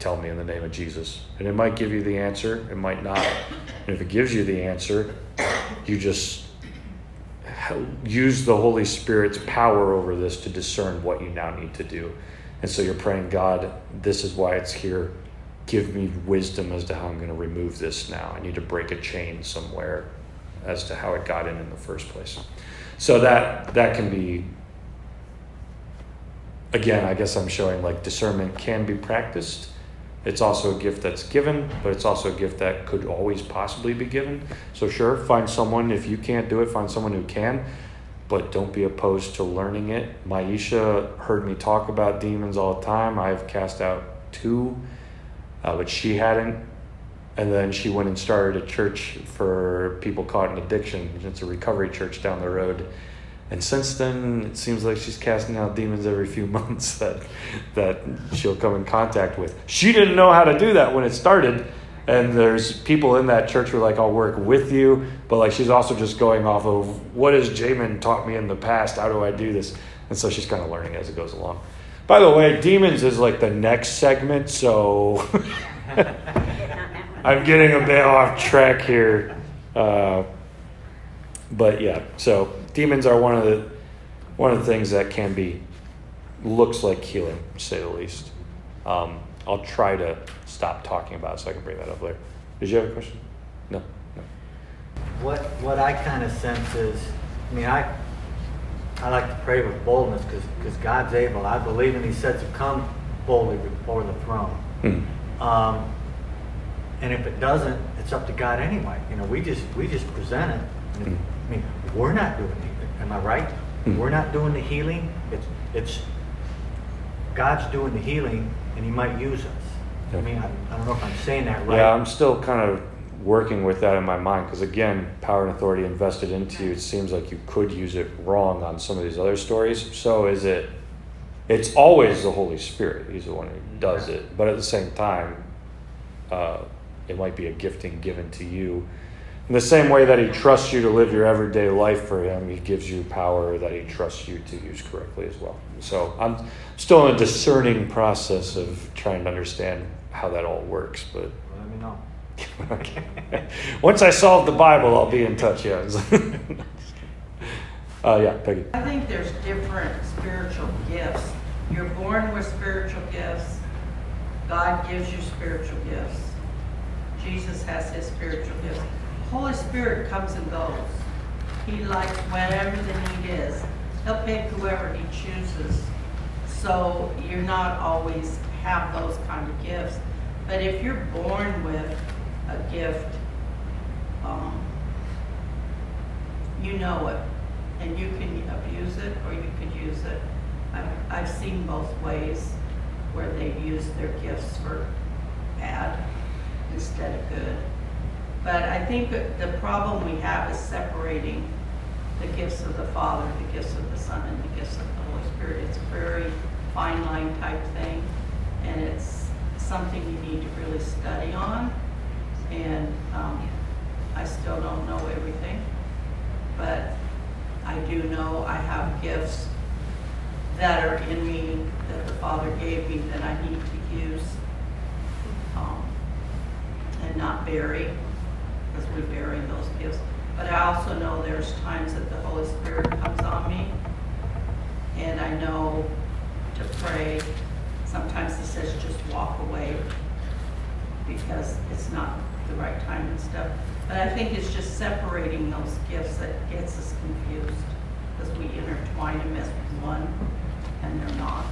Tell me in the name of Jesus. And it might give you the answer, it might not. And if it gives you the answer, you just use the Holy Spirit's power over this to discern what you now need to do. And so you're praying, God, this is why it's here give me wisdom as to how I'm going to remove this now. I need to break a chain somewhere as to how it got in in the first place. So that that can be again, I guess I'm showing like discernment can be practiced. It's also a gift that's given, but it's also a gift that could always possibly be given. So sure, find someone if you can't do it, find someone who can, but don't be opposed to learning it. Maisha heard me talk about demons all the time. I've cast out two uh, but she hadn't. And then she went and started a church for people caught in addiction. It's a recovery church down the road. And since then, it seems like she's casting out demons every few months that that she'll come in contact with. She didn't know how to do that when it started, and there's people in that church who are like, "I'll work with you," but like she's also just going off of what has Jamin taught me in the past. How do I do this? And so she's kind of learning as it goes along. By the way, demons is like the next segment, so I'm getting a bit off track here. Uh, but yeah, so demons are one of the one of the things that can be looks like healing, to say the least. Um, I'll try to stop talking about it so I can bring that up later. Did you have a question? No. no. What what I kind of sense is, I mean, I I like to pray with boldness because because God's able. I believe and He said to come boldly before the throne. Mm-hmm. Um, and if it doesn't, it's up to God anyway. You know, we just we just present it. Mm-hmm. I mean, we're not doing it. Am I right? Mm-hmm. We're not doing the healing. It's it's God's doing the healing, and He might use us. I mean, I, I don't know if I'm saying that right. Yeah, I'm still kind of working with that in my mind because again power and authority invested into you it seems like you could use it wrong on some of these other stories so is it it's always the holy spirit he's the one who does it but at the same time uh, it might be a gifting given to you in the same way that he trusts you to live your everyday life for him he gives you power that he trusts you to use correctly as well so i'm still in a discerning process of trying to understand how that all works but let me know Once I solve the Bible, I'll be in touch. Yeah. uh, yeah, Peggy. I think there's different spiritual gifts. You're born with spiritual gifts, God gives you spiritual gifts. Jesus has his spiritual gifts. Holy Spirit comes and goes. He likes whatever the need is. He'll pick whoever he chooses. So you're not always have those kind of gifts. But if you're born with a gift, um, you know it, and you can abuse it or you could use it. I've, I've seen both ways where they've used their gifts for bad instead of good. But I think the problem we have is separating the gifts of the Father, the gifts of the Son, and the gifts of the Holy Spirit. It's a very fine line type thing, and it's something you need to really study on. And um, I still don't know everything, but I do know I have gifts that are in me that the Father gave me that I need to use um, and not bury, because we bury those gifts. But I also know there's times that the Holy Spirit comes on me, and I know to pray. Sometimes He says, just walk away, because it's not the right time and stuff. But I think it's just separating those gifts that gets us confused, because we intertwine them as one, and they're not.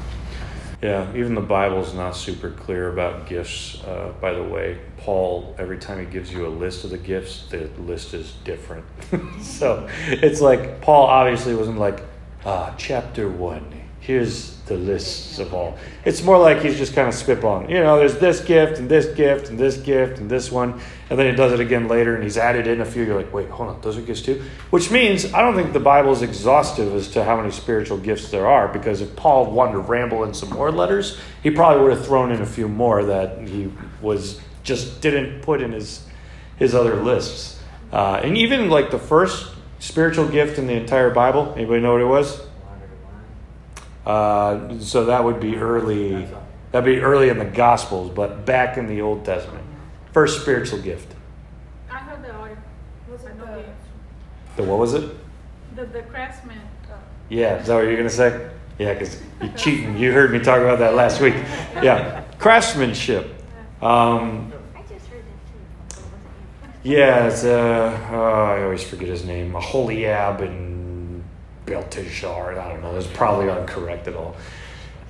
Yeah, even the Bible's not super clear about gifts. Uh, by the way, Paul, every time he gives you a list of the gifts, the list is different. so it's like Paul obviously wasn't like, ah, chapter one, here's the lists of all. It's more like he's just kind of spitballing. You know, there's this gift and this gift and this gift and this one, and then he does it again later and he's added in a few. You're like, wait, hold on, those are gifts too? Which means I don't think the Bible is exhaustive as to how many spiritual gifts there are, because if Paul wanted to ramble in some more letters, he probably would have thrown in a few more that he was just didn't put in his his other lists. Uh, and even like the first spiritual gift in the entire Bible, anybody know what it was? Uh, so that would be early. That'd be early in the Gospels, but back in the Old Testament. First spiritual gift. I heard the order. Was it the, the, The what was it? the, the craftsman. Yeah, is that what you're gonna say? Yeah, because you're cheating. You heard me talk about that last week. Yeah, craftsmanship. Um, I just heard that too. yeah, it's uh, oh, I always forget his name. Aholiab and Belteshazzar. I don't know. It's probably incorrect at all.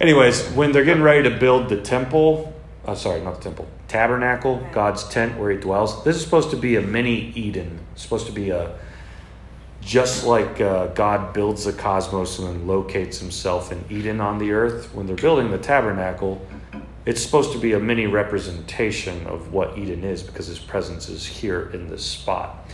Anyways, when they're getting ready to build the temple, uh, sorry, not the temple, tabernacle, God's tent where He dwells. This is supposed to be a mini Eden. It's supposed to be a just like uh, God builds the cosmos and then locates Himself in Eden on the earth. When they're building the tabernacle, it's supposed to be a mini representation of what Eden is because His presence is here in this spot.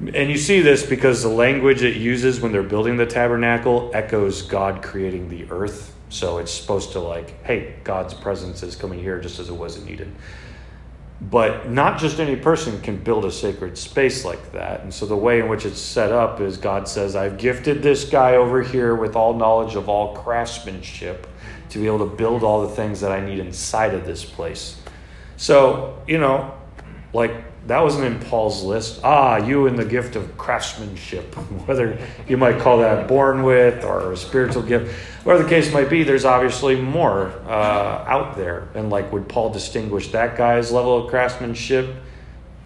And you see this because the language it uses when they're building the tabernacle echoes God creating the earth. So it's supposed to, like, hey, God's presence is coming here just as it was in Eden. But not just any person can build a sacred space like that. And so the way in which it's set up is God says, I've gifted this guy over here with all knowledge of all craftsmanship to be able to build all the things that I need inside of this place. So, you know, like that wasn't in Paul's list. Ah, you in the gift of craftsmanship, whether you might call that born with or a spiritual gift, whatever the case might be, there's obviously more uh, out there. And like, would Paul distinguish that guy's level of craftsmanship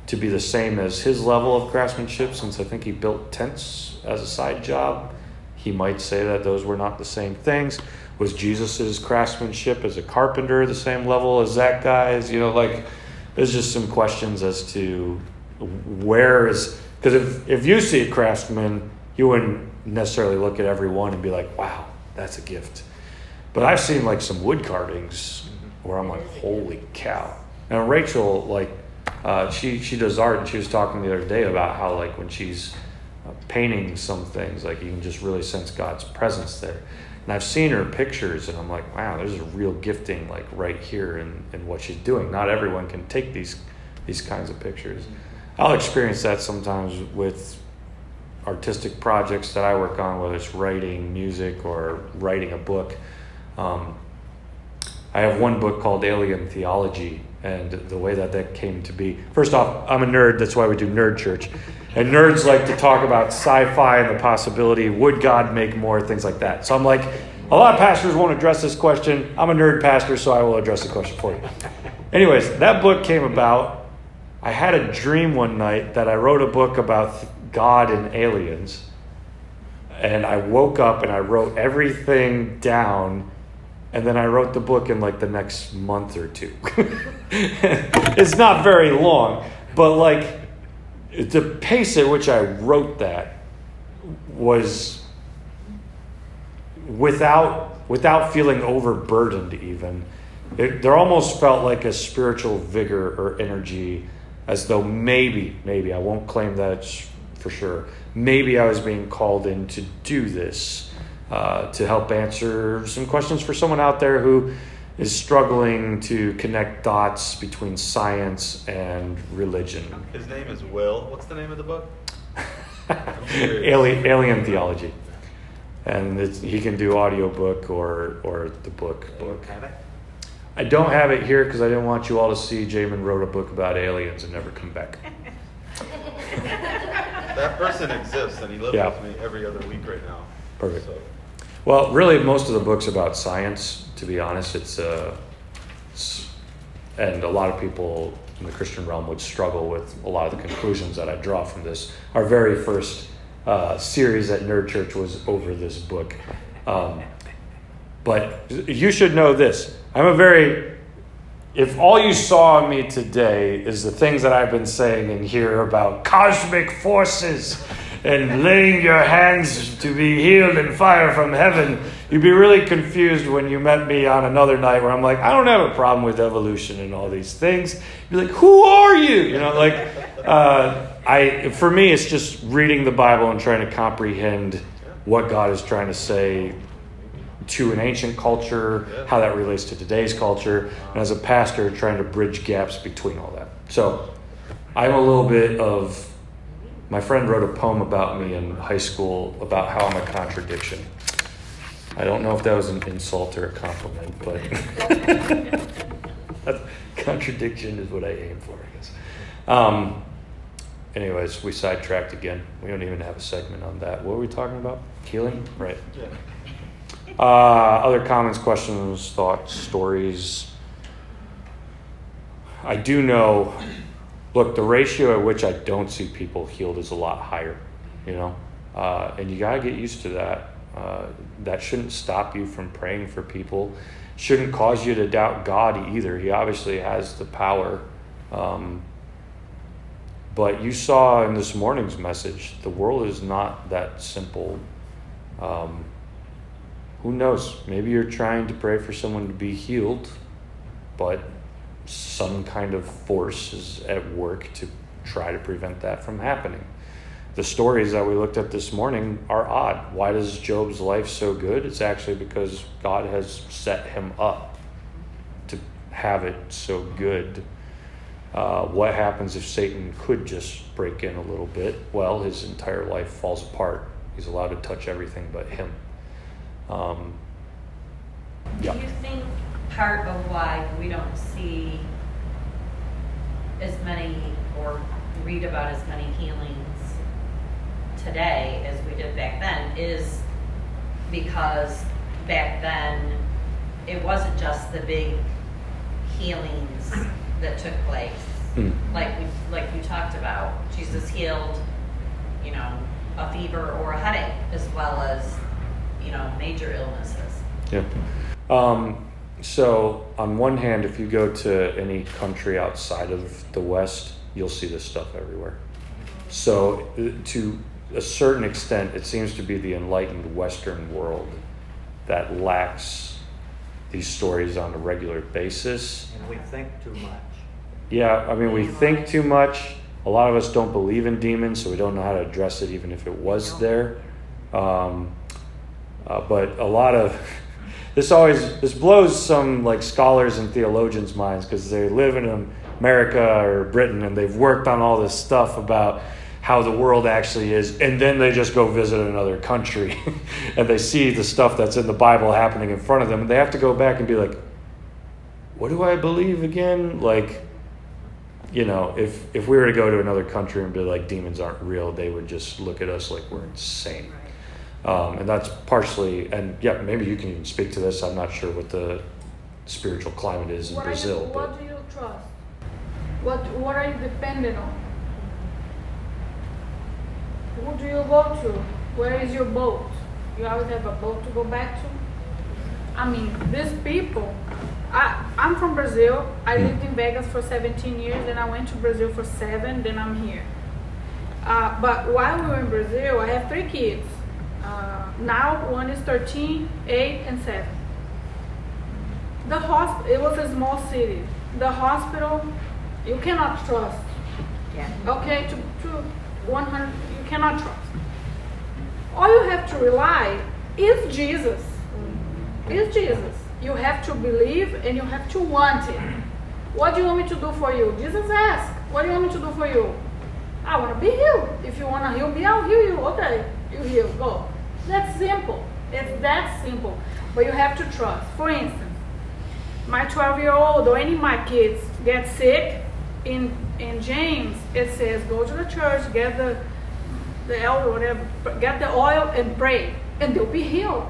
to be the same as his level of craftsmanship? Since I think he built tents as a side job, he might say that those were not the same things. Was Jesus's craftsmanship as a carpenter the same level as that guy's? You know, like there's just some questions as to where is because if, if you see a craftsman you wouldn't necessarily look at every one and be like wow that's a gift. But i've seen like some wood carvings where i'm like holy cow. And rachel like uh, she she does art and she was talking the other day about how like when she's uh, painting some things like you can just really sense god's presence there and I've seen her pictures, and I'm like, wow, there's a real gifting like right here in, in what she's doing. Not everyone can take these these kinds of pictures. I'll experience that sometimes with artistic projects that I work on, whether it's writing music or writing a book. Um, I have one book called Alien Theology, and the way that that came to be. First off, I'm a nerd. That's why we do Nerd Church. And nerds like to talk about sci fi and the possibility would God make more, things like that. So I'm like, a lot of pastors won't address this question. I'm a nerd pastor, so I will address the question for you. Anyways, that book came about. I had a dream one night that I wrote a book about God and aliens. And I woke up and I wrote everything down. And then I wrote the book in like the next month or two. it's not very long, but like the pace at which I wrote that was without without feeling overburdened even. It, there almost felt like a spiritual vigor or energy as though maybe maybe i won't claim that for sure maybe i was being called in to do this uh, to help answer some questions for someone out there who is struggling to connect dots between science and religion His name is Will. What's the name of the book? alien, alien theology and it's, he can do audiobook or or the book book? I don't have it here because I didn't want you all to see Jamin wrote a book about aliens and never come back. That person exists, and he lives Yeah. with me every other week right now. Perfect. So, Well, really, most of the books about science, to be honest, it's, uh, it's and a lot of people in the Christian realm would struggle with a lot of the conclusions that I draw from this. Our very first uh, series at Nerd Church was over this book. Um, but you should know this. I'm a very if all you saw me today is the things that I've been saying in here about cosmic forces and laying your hands to be healed in fire from heaven, you'd be really confused when you met me on another night where I'm like, I don't have a problem with evolution and all these things. You're like, who are you? You know, like, uh, I for me, it's just reading the Bible and trying to comprehend what God is trying to say to an ancient culture, how that relates to today's culture, and as a pastor, trying to bridge gaps between all that. So, I'm a little bit of. My friend wrote a poem about me in high school about how I'm a contradiction. I don't know if that was an insult or a compliment, but contradiction is what I aim for, I guess. Um, anyways, we sidetracked again. We don't even have a segment on that. What were we talking about? Healing? Right. yeah. Uh, other comments, questions, thoughts, stories. I do know, look, the ratio at which I don't see people healed is a lot higher, you know? Uh, and you got to get used to that. Uh, that shouldn't stop you from praying for people. Shouldn't cause you to doubt God either. He obviously has the power. Um, but you saw in this morning's message, the world is not that simple. Um, who knows? Maybe you're trying to pray for someone to be healed, but some kind of force is at work to try to prevent that from happening. The stories that we looked at this morning are odd. Why does Job's life so good? It's actually because God has set him up to have it so good. Uh, what happens if Satan could just break in a little bit? Well, his entire life falls apart. He's allowed to touch everything but him. Um, Do yeah. Part of why we don't see as many or read about as many healings today as we did back then is because back then it wasn't just the big healings that took place. Hmm. Like we like you talked about, Jesus healed, you know, a fever or a headache as well as, you know, major illnesses. Yeah. Um, so, on one hand, if you go to any country outside of the West, you'll see this stuff everywhere. So, to a certain extent, it seems to be the enlightened Western world that lacks these stories on a regular basis. And we think too much. Yeah, I mean, we think too much. A lot of us don't believe in demons, so we don't know how to address it, even if it was there. Um, uh, but a lot of this always this blows some like scholars and theologians' minds because they live in America or Britain and they've worked on all this stuff about how the world actually is, and then they just go visit another country and they see the stuff that's in the Bible happening in front of them, and they have to go back and be like, "What do I believe again?" Like you know, if if we were to go to another country and be like demons aren't real, they would just look at us like we're insane. Um, and that's partially, and yeah, maybe you can even speak to this. I'm not sure what the spiritual climate is in What, Brazil, you, but what do you trust? What What are you dependent on? Who do you go to? Where is your boat? You always have a boat to go back to. I mean, these people. I I'm from Brazil. I Mm. lived in Vegas for 17 years. Then I went to Brazil for seven. Then I'm here. Uh, but while we were in Brazil, I have three kids. Uh, now one is 13, 8, and 7. The hosp- it was a small city. The hospital, you cannot trust. Yeah. Okay, to, to 100, you cannot trust. All you have to rely is Jesus. Is Jesus. You have to believe and you have to want it. What do you want me to do for you? Jesus asked, What do you want me to do for you? I want to be healed. If you want to heal me, I'll heal you. Okay, you heal. Go. That's simple. It's that simple. But you have to trust. For instance, my 12 year old or any of my kids get sick in in James, it says go to the church, get the the elder, whatever, get the oil and pray, and they'll be healed.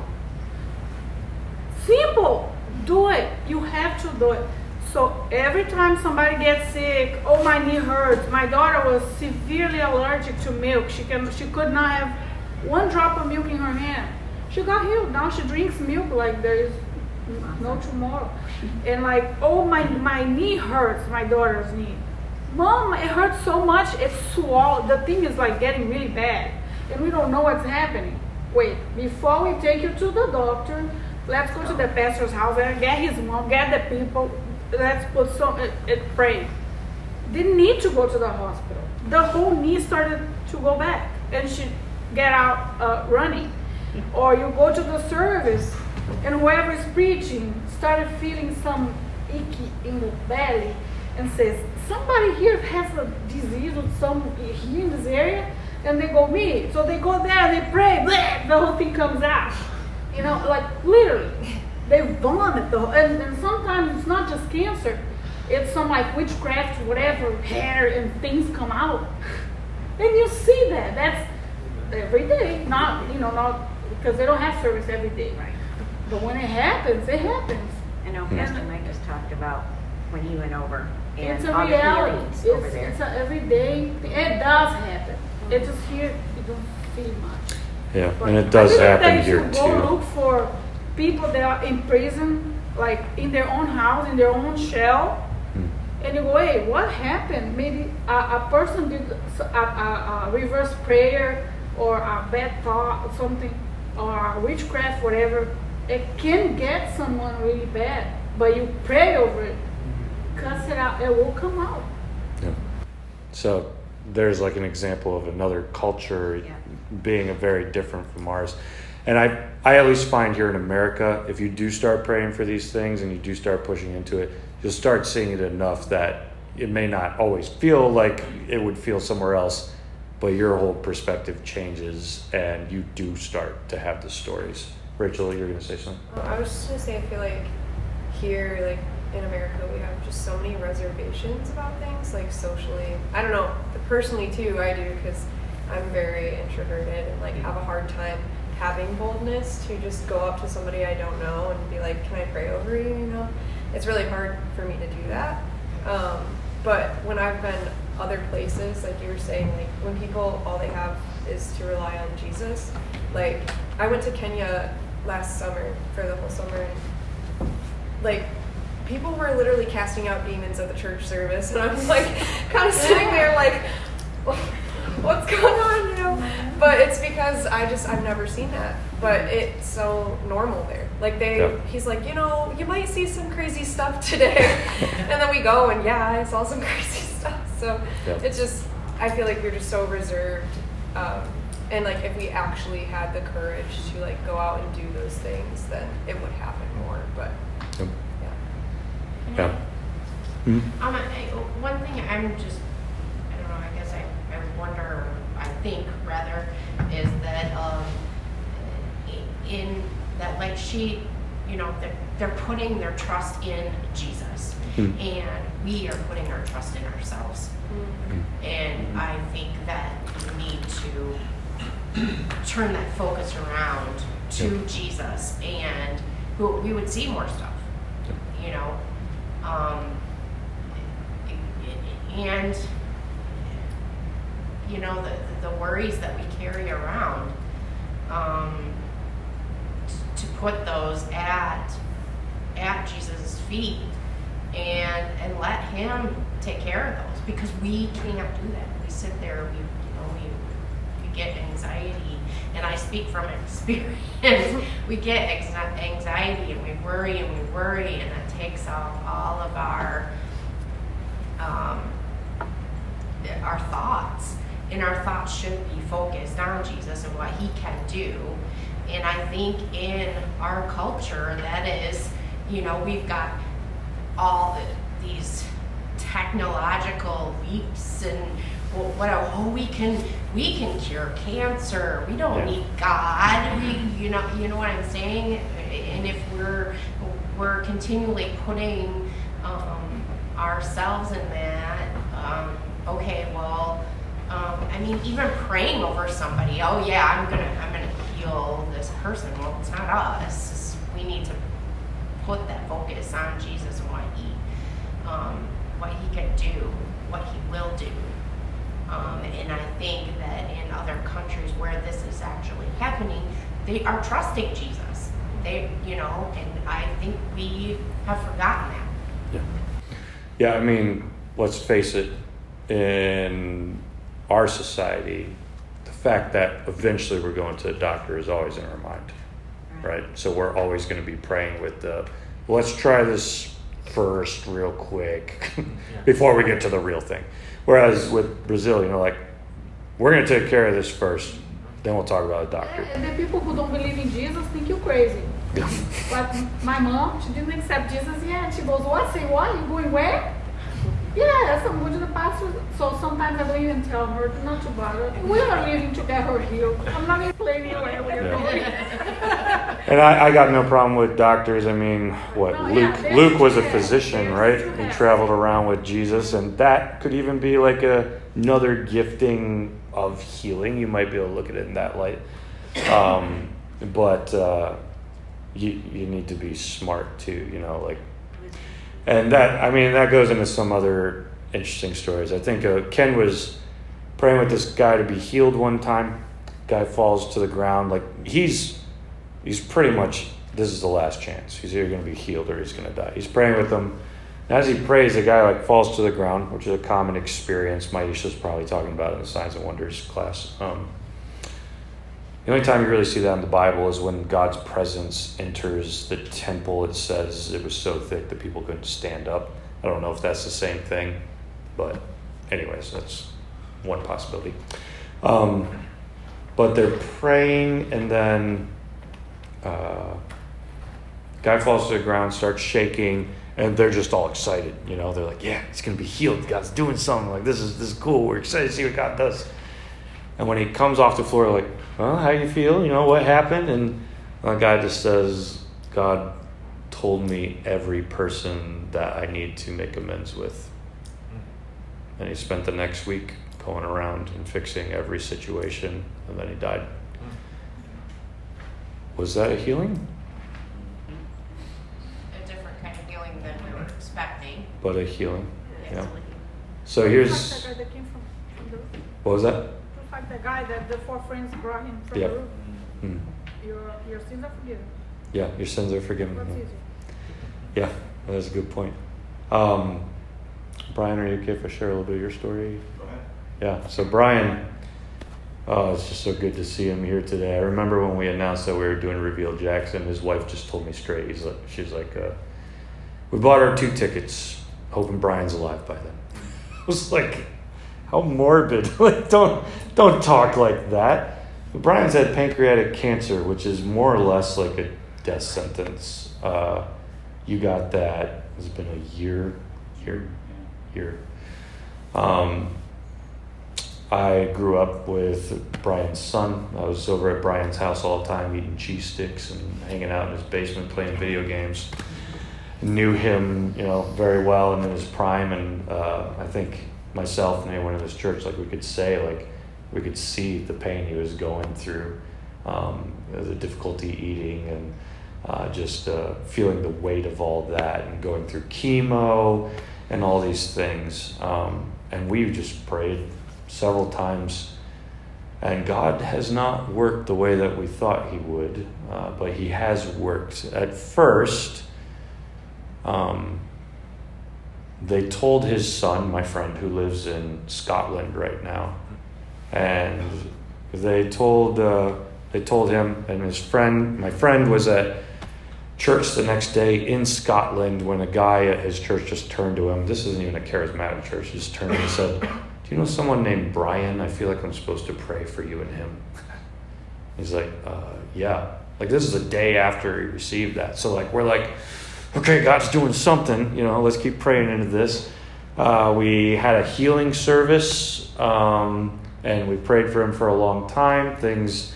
Simple. Do it. You have to do it. So every time somebody gets sick, oh my knee hurts. My daughter was severely allergic to milk. She can she could not have one drop of milk in her hand. She got healed. Now she drinks milk like there is no tomorrow. And like, oh my my knee hurts, my daughter's knee. Mom, it hurts so much, it's swollen. The thing is like getting really bad. And we don't know what's happening. Wait, before we take you to the doctor, let's go to the pastor's house and get his mom, get the people, let's put some, it, it pray. Didn't need to go to the hospital. The whole knee started to go back and she get out uh, running. Or you go to the service and whoever is preaching started feeling some icky in the belly and says, somebody here has a disease or some here in this area, and they go, me. So they go there, they pray, bleh, the whole thing comes out. You know, like literally, they vomit the whole, and, and sometimes it's not just cancer, it's some like witchcraft, whatever, hair and things come out. And you see that. That's every day. Not, you know, not because they don't have service every day. Right. But when it happens, it happens. I know mm-hmm. Pastor Mike just talked about when he went over and It's a all the reality. It's, over there. it's a everyday. It does happen. It just mm-hmm. here you don't see much. yeah, But and it does I think happen that here you Go too. look for people that are in prison, like in their own house, in their own shell, mm. and you go, hey, what happened? Maybe a, a person did a reverse prayer or a bad thought, or something, or witchcraft, whatever. It can get someone really bad, but you pray over it, mm-hmm. cuss it out, it will come out. Yeah. So there's like an example of another culture Yeah. being a very different from ours. And I, I at least find here in America, if you do start praying for these things and you do start pushing into it, you'll start seeing it enough that it may not always feel like it would feel somewhere else, but your whole perspective changes and you do start to have the stories. Rachel, you're to say something? Uh, I was just gonna say, I feel like here, like in America, we have just so many reservations about things, like socially. I don't know, personally too, I do, because I'm very introverted and like have a hard time having boldness to just go up to somebody I don't know and be like, "Can I pray over you?" You know, it's really hard for me to do that. Um, but when I've been other places, like you were saying, like when people all they have is to rely on Jesus. Like I went to Kenya last summer for the whole summer, and like people were literally casting out demons at the church service, and I was like, kind of sitting there like, what's going on, you know? But it's because I just I've never seen that, but it's so normal there. Like they, Yeah. he's like, you know, you might see some crazy stuff today, and then we go and yeah, I saw some crazy stuff. So Yeah. it's just I feel like we're just so reserved. Um, and like if we actually had the courage to like go out and do those things, then it would happen more. But Yep. yeah. Yeah. Mhm. Um, one thing I'm just, I don't know, I guess I, I wonder, I think rather, is that, um, i- in, that like she, you know, they're, they're putting their trust in Jesus. Hmm. And we are putting our trust in ourselves. And I think that we need to turn that focus around to Jesus and who we would see more stuff, you know. Um, and you know the, the worries that we carry around um, to put those at at Jesus' feet and and let him take care of those because we can't do that. We sit there, we you know we we get anxiety, and I speak from experience. we get anxiety and we worry and we worry, and it takes off all of our um, our thoughts. And our thoughts should be focused on Jesus and what he can do. And I think in our culture, that is, you know, we've got all the, these technological leaps and well, what oh we can we can cure cancer. We don't yeah. need god. We you know you know what i'm saying? And if we're we're continually putting um, ourselves in that um, okay well um, i mean even praying over somebody oh yeah i'm gonna heal this person well it's not us we need to put that focus on jesus and what he um, what he can do, what he will do. Um, and I think that in other countries where this is actually happening, they are trusting Jesus. They, you know, and I think we have forgotten that. Yeah. Yeah, I mean, let's face it, in our society, fact that eventually we're going to a doctor is always in our mind, right? So we're always going to be praying with the, let's try this first real quick before we get to the real thing. Whereas with Brazil, you know, like we're going to take care of this first, then we'll talk about a doctor. And the people who don't believe in Jesus think you're crazy. but my mom, she didn't accept Jesus yet. She goes, "What? Say what? You going where?" Yes, I'm going to the pastor. So sometimes I don't even tell her not to bother. We are living to get her healed. I'm not explaining where we're going. and I, I, got no problem with doctors. I mean, what no, Luke yeah, Luke was a physician, right? He traveled around with Jesus, and that could even be like a, another gifting of healing. You might be able to look at it in that light. Um, but uh, you you need to be smart too. You know, like and that I mean that goes into some other interesting stories. I think uh, Ken was praying with this guy to be healed one time. Guy falls to the ground like he's he's pretty much this is the last chance. He's either going to be healed or he's going to die. He's praying with them. And as he prays, the guy like falls to the ground, which is a common experience. Maisha's probably talking about in the Signs and Wonders class. Um, the only time you really see that in the Bible is when God's presence enters the temple. It says it was so thick that people couldn't stand up. I don't know if that's the same thing, but, anyways, that's one possibility. Um, but they're praying, and then uh, guy falls to the ground, starts shaking, and they're just all excited. You know, they're like, "Yeah, it's gonna be healed. God's doing something. Like this is this is cool. We're excited to see what God does." And when he comes off the floor, like, well, how you feel? You know, what happened? And the guy just says, God told me every person that I need to make amends with. Hmm. And he spent the next week going around and fixing every situation, and then he died. Hmm. Was that a healing? A different kind of healing than we were expecting. But a healing, yeah. So here's. What was that? Fact, the guy that the four friends brought him from yep. the roof. Mm. Your, your sins are forgiven. Yeah, your sins are forgiven. What's yeah. Yeah, that's a good point. Um, Brian, are you okay if I share a little bit of your story? Yeah, so Brian, oh, it's just so good to see him here today. I remember when we announced that we were doing Reveal Jackson, his wife just told me straight. He's like, she's like, uh, we bought our two tickets, hoping Brian's alive by then. I was like, how morbid. like, don't, don't talk like that. Brian's had pancreatic cancer, which is more or less like a death sentence. Uh, you got that. It's been a year, year, year. Um, I grew up with Brian's son. I was over at Brian's house all the time, eating cheese sticks and hanging out in his basement playing video games. Knew him, you know, very well and in his prime, and uh, I think myself and anyone in this church, like we could say, like We could see the pain he was going through, um, the difficulty eating, and uh, just uh, feeling the weight of all that, and going through chemo and all these things. Um, and we just prayed several times. And God has not worked the way that we thought He would, uh, but He has worked. At first, um, they told his son, my friend who lives in Scotland right now, and they told uh, they told him and his friend. My friend was at church the next day in Scotland when a guy at his church just turned to him. This isn't even a charismatic church. He just turned and said, "Do you know someone named Brian? I feel like I'm supposed to pray for you and him." He's like, uh, "Yeah." Like this is a day after he received that. So like we're like okay, God's doing something. You know, let's keep praying into this. Uh, we had a healing service, um, and we prayed for him for a long time. Things,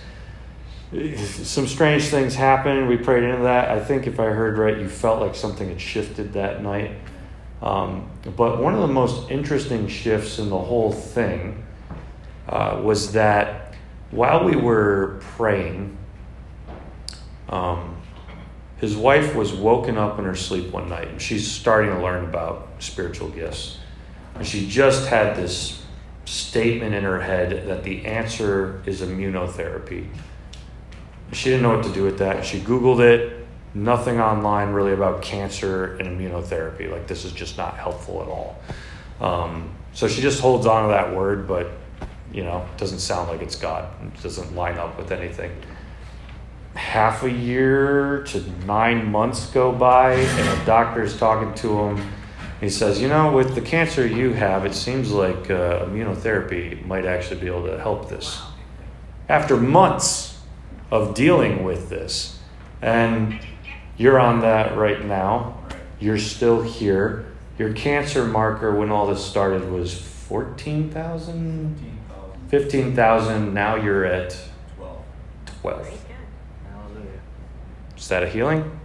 some strange things happened. We prayed into that. I think if I heard right, you felt like something had shifted that night. Um, but one of the most interesting shifts in the whole thing uh, was that while we were praying, um, his wife was woken up in her sleep one night and she's starting to learn about spiritual gifts. And she just had this statement in her head that the answer is immunotherapy. She didn't know what to do with that. She Googled it, nothing online really about cancer and immunotherapy. Like, this is just not helpful at all. Um, so she just holds on to that word, but, you know, doesn't sound like it's God. It doesn't line up with anything half a year to nine months go by, and a doctor's talking to him. He says, You know, with the cancer you have, it seems like uh, immunotherapy might actually be able to help this. After months of dealing with this, and you're on that right now, you're still here. Your cancer marker when all this started was 14,000? 15,000. Now you're at 12. 12. Is that a healing?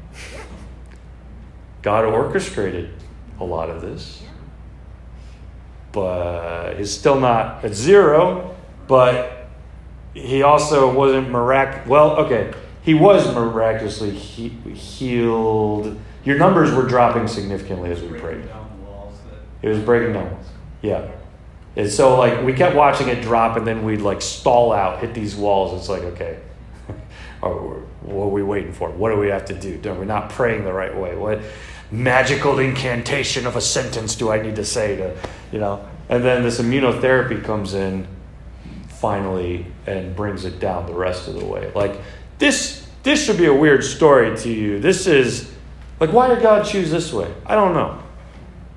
God orchestrated a lot of this. But he's still not at zero, but he also wasn't miraculous. Well, okay, he was miraculously he- healed. Your numbers were dropping significantly as we prayed. It was breaking down. Yeah. And so, like, we kept watching it drop, and then we'd, like, stall out, hit these walls. It's like, okay, or what are we waiting for? What do we have to do? Are we not praying the right way? What magical incantation of a sentence do I need to say to, you know? And then this immunotherapy comes in finally and brings it down the rest of the way. Like this this should be a weird story to you. This is like why did God choose this way? I don't know.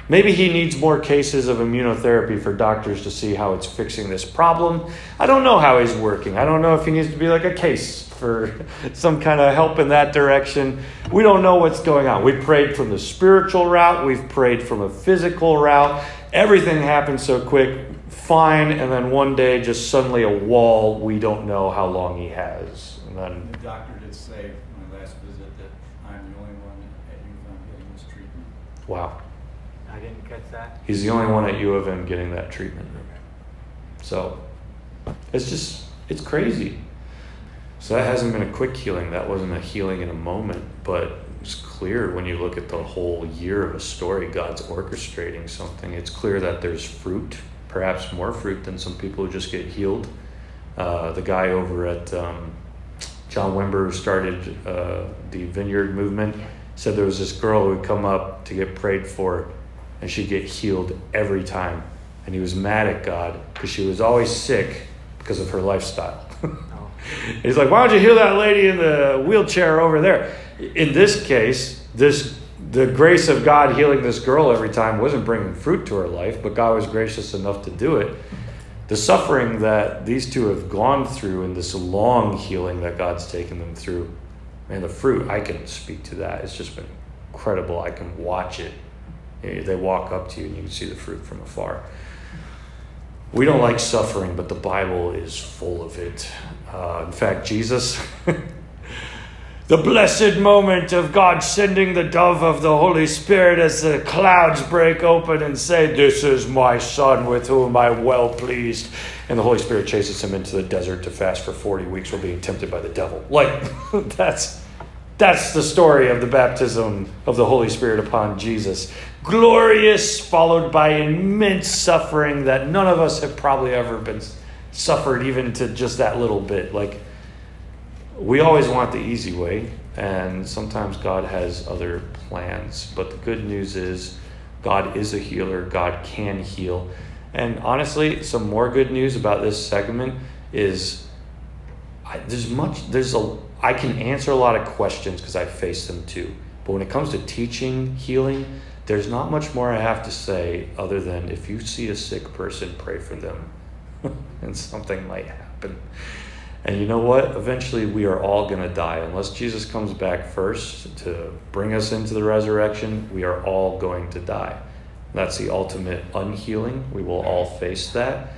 Maybe he needs more cases of immunotherapy for doctors to see how it's fixing this problem. I don't know how he's working. I don't know if he needs to be like a case for some kind of help in that direction. We don't know what's going on. We prayed from the spiritual route, we've prayed from a physical route. Everything happened so quick, fine, and then one day just suddenly a wall we don't know how long he has. And then the doctor did say my last visit that I'm the only one at U of getting this treatment. Wow. I didn't catch that. He's the only one at U of M getting that treatment. So it's just it's crazy. So that hasn't been a quick healing. That wasn't a healing in a moment, but it's clear when you look at the whole year of a story, God's orchestrating something. It's clear that there's fruit, perhaps more fruit than some people who just get healed. Uh, the guy over at um, John Wimber, who started uh, the Vineyard movement, said there was this girl who would come up to get prayed for, and she'd get healed every time. And he was mad at God because she was always sick because of her lifestyle. He's like, why don't you heal that lady in the wheelchair over there? In this case, this the grace of God healing this girl every time wasn't bringing fruit to her life, but God was gracious enough to do it. The suffering that these two have gone through and this long healing that God's taken them through, man, the fruit, I can speak to that. It's just been incredible. I can watch it. They walk up to you and you can see the fruit from afar. We don't like suffering, but the Bible is full of it. Uh, in fact, Jesus, the blessed moment of God sending the dove of the Holy Spirit as the clouds break open and say, This is my Son with whom I'm well pleased. And the Holy Spirit chases him into the desert to fast for 40 weeks while being tempted by the devil. Like, that's, that's the story of the baptism of the Holy Spirit upon Jesus. Glorious, followed by immense suffering that none of us have probably ever been suffered, even to just that little bit. Like, we always want the easy way, and sometimes God has other plans. But the good news is, God is a healer, God can heal. And honestly, some more good news about this segment is I, there's much, there's a, I can answer a lot of questions because I face them too. But when it comes to teaching healing, there's not much more I have to say other than if you see a sick person, pray for them, and something might happen. And you know what? Eventually, we are all going to die. Unless Jesus comes back first to bring us into the resurrection, we are all going to die. That's the ultimate unhealing. We will all face that.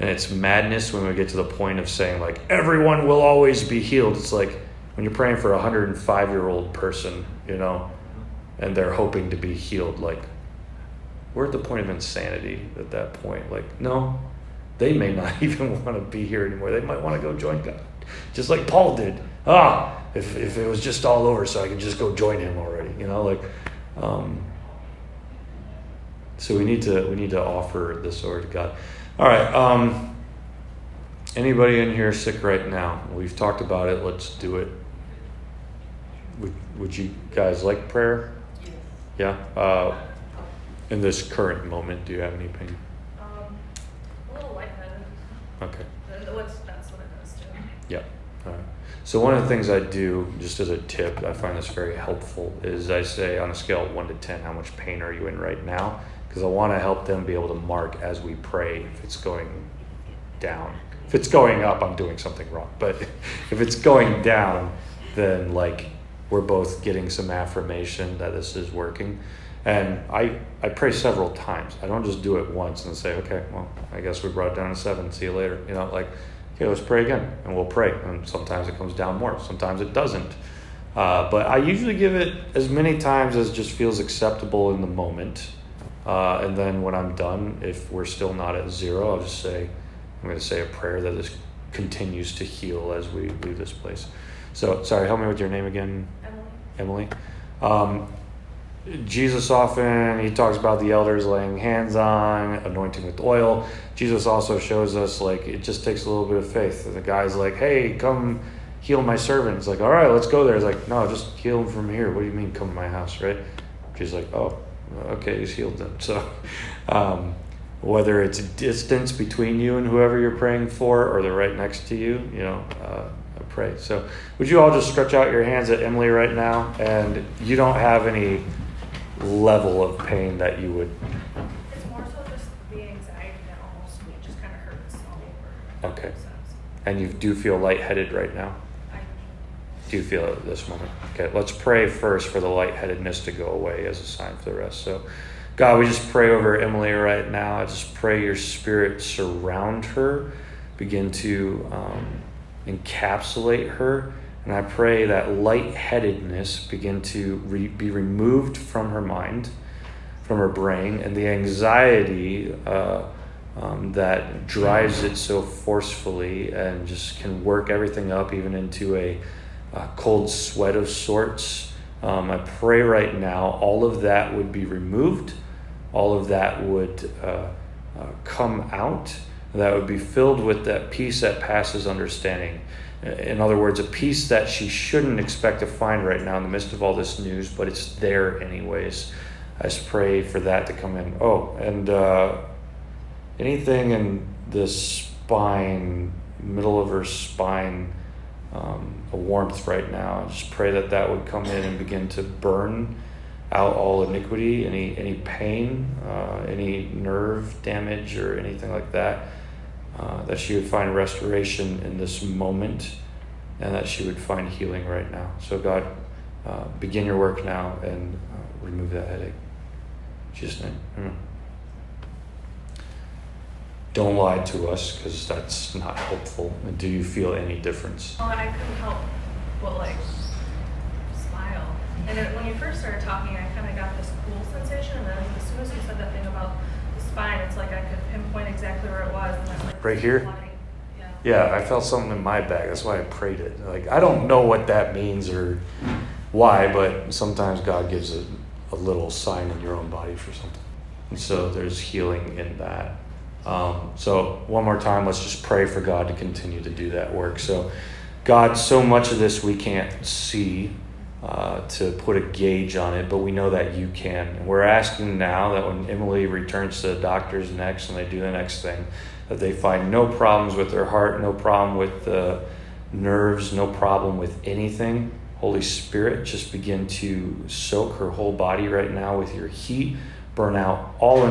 And it's madness when we get to the point of saying, like, everyone will always be healed. It's like when you're praying for a 105 year old person, you know, and they're hoping to be healed. Like, we're at the point of insanity at that point. Like, no, they may not even want to be here anymore. They might want to go join God, just like Paul did. Ah, if, if it was just all over, so I could just go join him already, you know, like. Um, so we need to we need to offer this over to God. All right. Um, anybody in here sick right now? We've talked about it. Let's do it. Would Would you guys like prayer? Yes. Yeah. Uh, in this current moment, do you have any pain? Um, a little lightheaded. Okay. What's, that's what it does too. Yeah. All right. So one of the things I do, just as a tip, I find this very helpful, is I say on a scale of one to ten, how much pain are you in right now? Because I want to help them be able to mark as we pray if it's going down. If it's going up, I'm doing something wrong. But if it's going down, then like we're both getting some affirmation that this is working. And I, I pray several times. I don't just do it once and say, okay, well, I guess we brought it down to seven. See you later. You know, like, okay, let's pray again. And we'll pray. And sometimes it comes down more, sometimes it doesn't. Uh, but I usually give it as many times as just feels acceptable in the moment. Uh, and then when I'm done, if we're still not at zero, I'll just say, I'm going to say a prayer that this continues to heal as we leave this place. So, sorry, help me with your name again. Emily? Emily. Um, Jesus often he talks about the elders laying hands on, anointing with oil. Jesus also shows us like it just takes a little bit of faith. And the guy's like, "Hey, come heal my servant." It's like, "All right, let's go there." It's like, "No, just heal him from here." What do you mean, come to my house, right? She's like, "Oh, okay, he's healed them." So, um, whether it's distance between you and whoever you're praying for, or they're right next to you, you know. Uh, pray. So, would you all just stretch out your hands at Emily right now? And you don't have any level of pain that you would. It's more so just the anxiety that almost it just kind of hurts all over. Okay. And you do feel lightheaded right now? Do feel it at this moment? Okay, let's pray first for the lightheadedness to go away as a sign for the rest. So, God, we just pray over Emily right now. I just pray your spirit surround her, begin to um, encapsulate her. And I pray that lightheadedness begin to re- be removed from her mind, from her brain, and the anxiety uh, um, that drives it so forcefully and just can work everything up, even into a, a cold sweat of sorts. Um, I pray right now all of that would be removed, all of that would uh, uh, come out, that would be filled with that peace that passes understanding. In other words, a peace that she shouldn't expect to find right now in the midst of all this news, but it's there anyways. I just pray for that to come in. Oh, and uh, anything in the spine, middle of her spine, um, a warmth right now. I just pray that that would come in and begin to burn out all iniquity, any any pain, uh, any nerve damage, or anything like that. Uh, that she would find restoration in this moment, and that she would find healing right now. So God, uh, begin your work now and uh, remove that headache. In Jesus' name. Amen. Don't lie to us because that's not helpful. And do you feel any difference? Well, and I couldn't help but like smile. And it, when you first started talking, I kind of got this cool sensation, and then as soon as you said that thing about the spine, it's like I could pinpoint exactly where it was. And that's like Right here? Yeah. Yeah, I felt something in my back. That's why I prayed it. Like I don't know what that means or why, but sometimes God gives a, a little sign in your own body for something. And so there's healing in that. Um, so one more time, let's just pray for God to continue to do that work. So, God, so much of this we can't see uh, to put a gauge on it, but we know that you can. And we're asking now that when Emily returns to the doctors next and they do the next thing, that they find no problems with their heart, no problem with the nerves, no problem with anything. Holy Spirit, just begin to soak her whole body right now with your heat, burn out all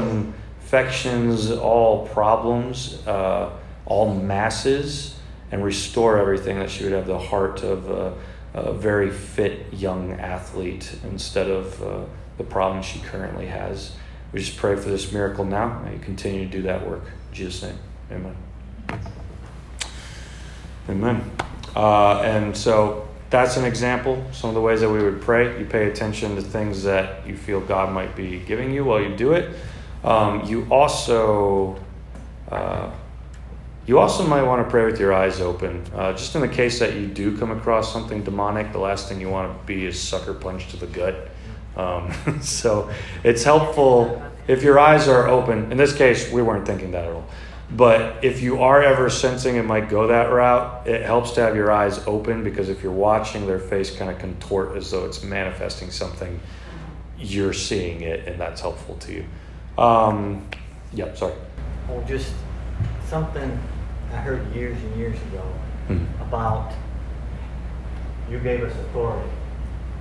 infections, all problems, uh, all masses, and restore everything that she would have the heart of a, a very fit young athlete instead of uh, the problems she currently has. We just pray for this miracle now. May you continue to do that work. In Jesus' name, amen. Amen. Uh, and so that's an example, some of the ways that we would pray. You pay attention to things that you feel God might be giving you while you do it. Um, you also. Uh, you also might want to pray with your eyes open. Uh, just in the case that you do come across something demonic, the last thing you want to be is sucker punched to the gut. Um, so it's helpful if your eyes are open. In this case, we weren't thinking that at all. But if you are ever sensing it might go that route, it helps to have your eyes open because if you're watching their face kind of contort as though it's manifesting something, you're seeing it, and that's helpful to you. Um, yeah, sorry. Well, just something I heard years and years ago Mhm. about you gave us authority.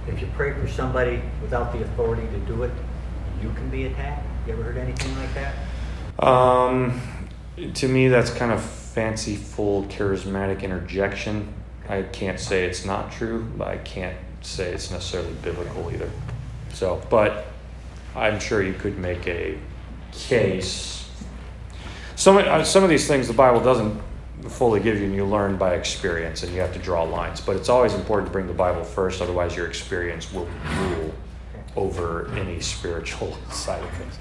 If you pray for somebody without the authority to do it, you can be attacked. You ever heard anything like that? Um, to me, that's kind of fanciful, charismatic interjection. I can't say it's not true, but I can't say it's necessarily biblical either. So, but I'm sure you could make a case. Some uh, some of these things the Bible doesn't fully give you, and you learn by experience, and you have to draw lines. But it's always important to bring the Bible first, otherwise your experience will rule over any spiritual side of things.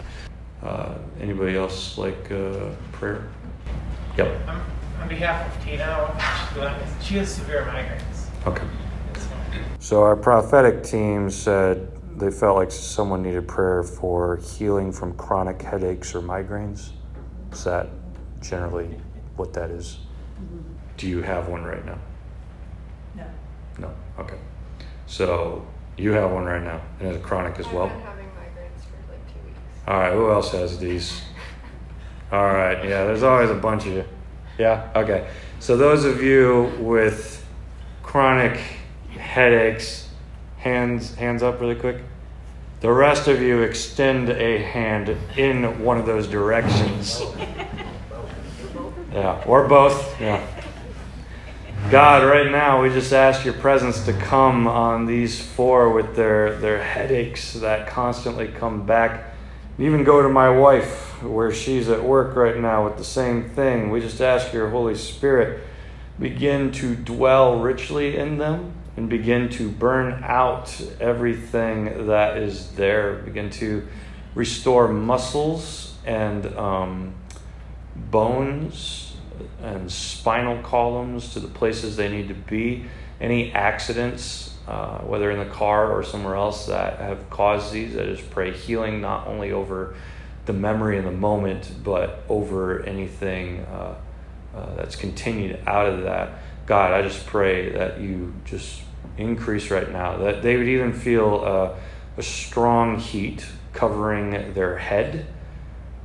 Uh, anybody else like uh, prayer? Yep. Um, on behalf of Tina, she has severe migraines. Okay. So, So our prophetic team said they felt like someone needed prayer for healing from chronic headaches or migraines. Is that generally what that is? Do you have one right now? No. No. Okay. So you have one right now, and it's chronic as well. I've been having migraines for like two weeks. All right. Who else has these? All right. Yeah. There's always a bunch of you. Yeah. Okay. So those of you with chronic headaches, hands hands up really quick. The rest of you extend a hand in one of those directions. Yeah, or both. Yeah. God, right now we just ask your presence to come on these four with their, their headaches that constantly come back. Even go to my wife, where she's at work right now with the same thing. We just ask your Holy Spirit begin to dwell richly in them and begin to burn out everything that is there. Begin to restore muscles and um, bones and spinal columns to the places they need to be. Any accidents, uh, whether in the car or somewhere else, that have caused these, I just pray healing not only over the memory in the moment, but over anything uh, uh, that's continued out of that. God, I just pray that you just increase right now, that they would even feel a strong heat covering their head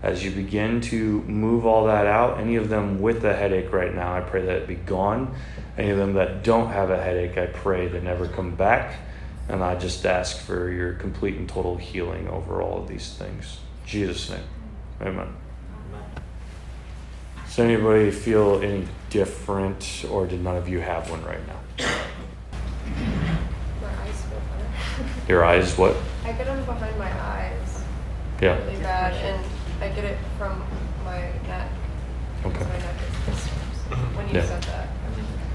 as you begin to move all that out. Any of them with a headache right now, I pray that it be gone. Any of them that don't have a headache, I pray they never come back. And I just ask for your complete and total healing over all of these things. In Jesus' name. Amen. Does anybody feel any different, or did none of you have one right now? My eyes feel better. Your eyes, what? I get them behind my eyes Yeah. really bad, and I get it from my neck. Okay. My neck is mm-hmm. when you Yeah. said that.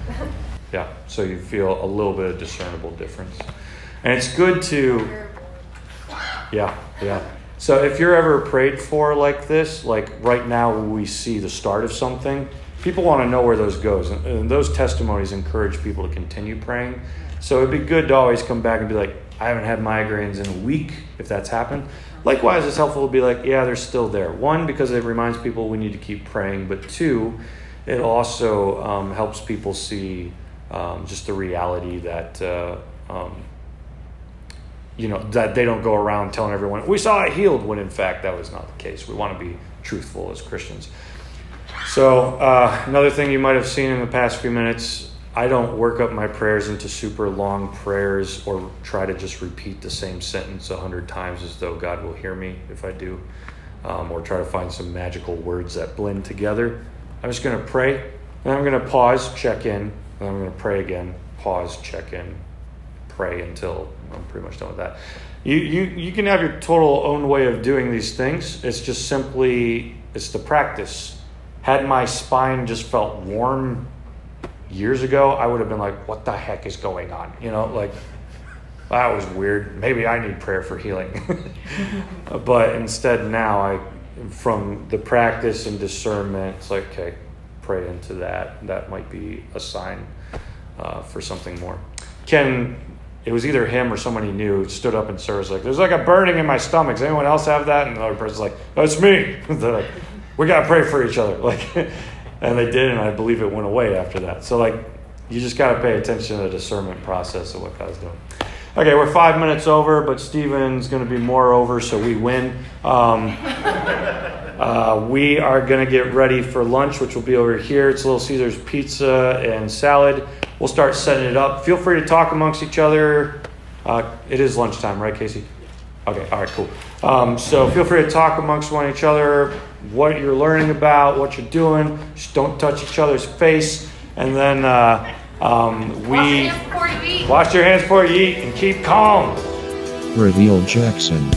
Yeah, so you feel a little bit of discernible difference. And it's good to, yeah, yeah. So if you're ever prayed for like this, like right now we see the start of something, people want to know where those goes, and, and those testimonies encourage people to continue praying. So it'd be good to always come back and be like, I haven't had migraines in a week, if that's happened. Likewise, it's helpful to be like, yeah, they're still there. One, because it reminds people we need to keep praying, but two, it also um, helps people see um, just the reality that uh, um, you know that they don't go around telling everyone we saw it healed when in fact that was not the case. We want to be truthful as Christians. So uh, another thing you might have seen in the past few minutes. I don't work up my prayers into super long prayers or try to just repeat the same sentence a hundred times as though God will hear me if I do, um, or try to find some magical words that blend together. I'm just going to pray, and I'm going to pause, check in, and I'm going to pray again, pause, check in, pray until I'm pretty much done with that. You, you, you can have your total own way of doing these things. It's just simply, it's the practice. Had my spine just felt warm years ago, I would have been like, what the heck is going on? You know, like, that was weird. Maybe I need prayer for healing. but instead, now, I, from the practice and discernment, it's like, okay, pray into that. That might be a sign uh, for something more. Ken, it was either him or someone he knew stood up in service like, "There's like a burning in my stomach. Does anyone else have that?" And the other person's like, "That's me." They're like, "We gotta pray for each other." Like, and they did, and I believe it went away after that. So like, you just gotta pay attention to the discernment process of what God's doing. Okay, we're five minutes over, but Steven's going to be more over, so we win. Um, uh, we are going to get ready for lunch, which will be over here. It's Little Caesars pizza and salad. We'll start setting it up. Feel free to talk amongst each other. Uh, it is lunchtime, right, Casey? Okay, all right, cool. Um, so feel free to talk amongst one each other, what you're learning about, what you're doing. Just don't touch each other's face. And then uh, um, we Wash your hands before you eat. wash your hands before you eat and keep calm. We're the old Jackson.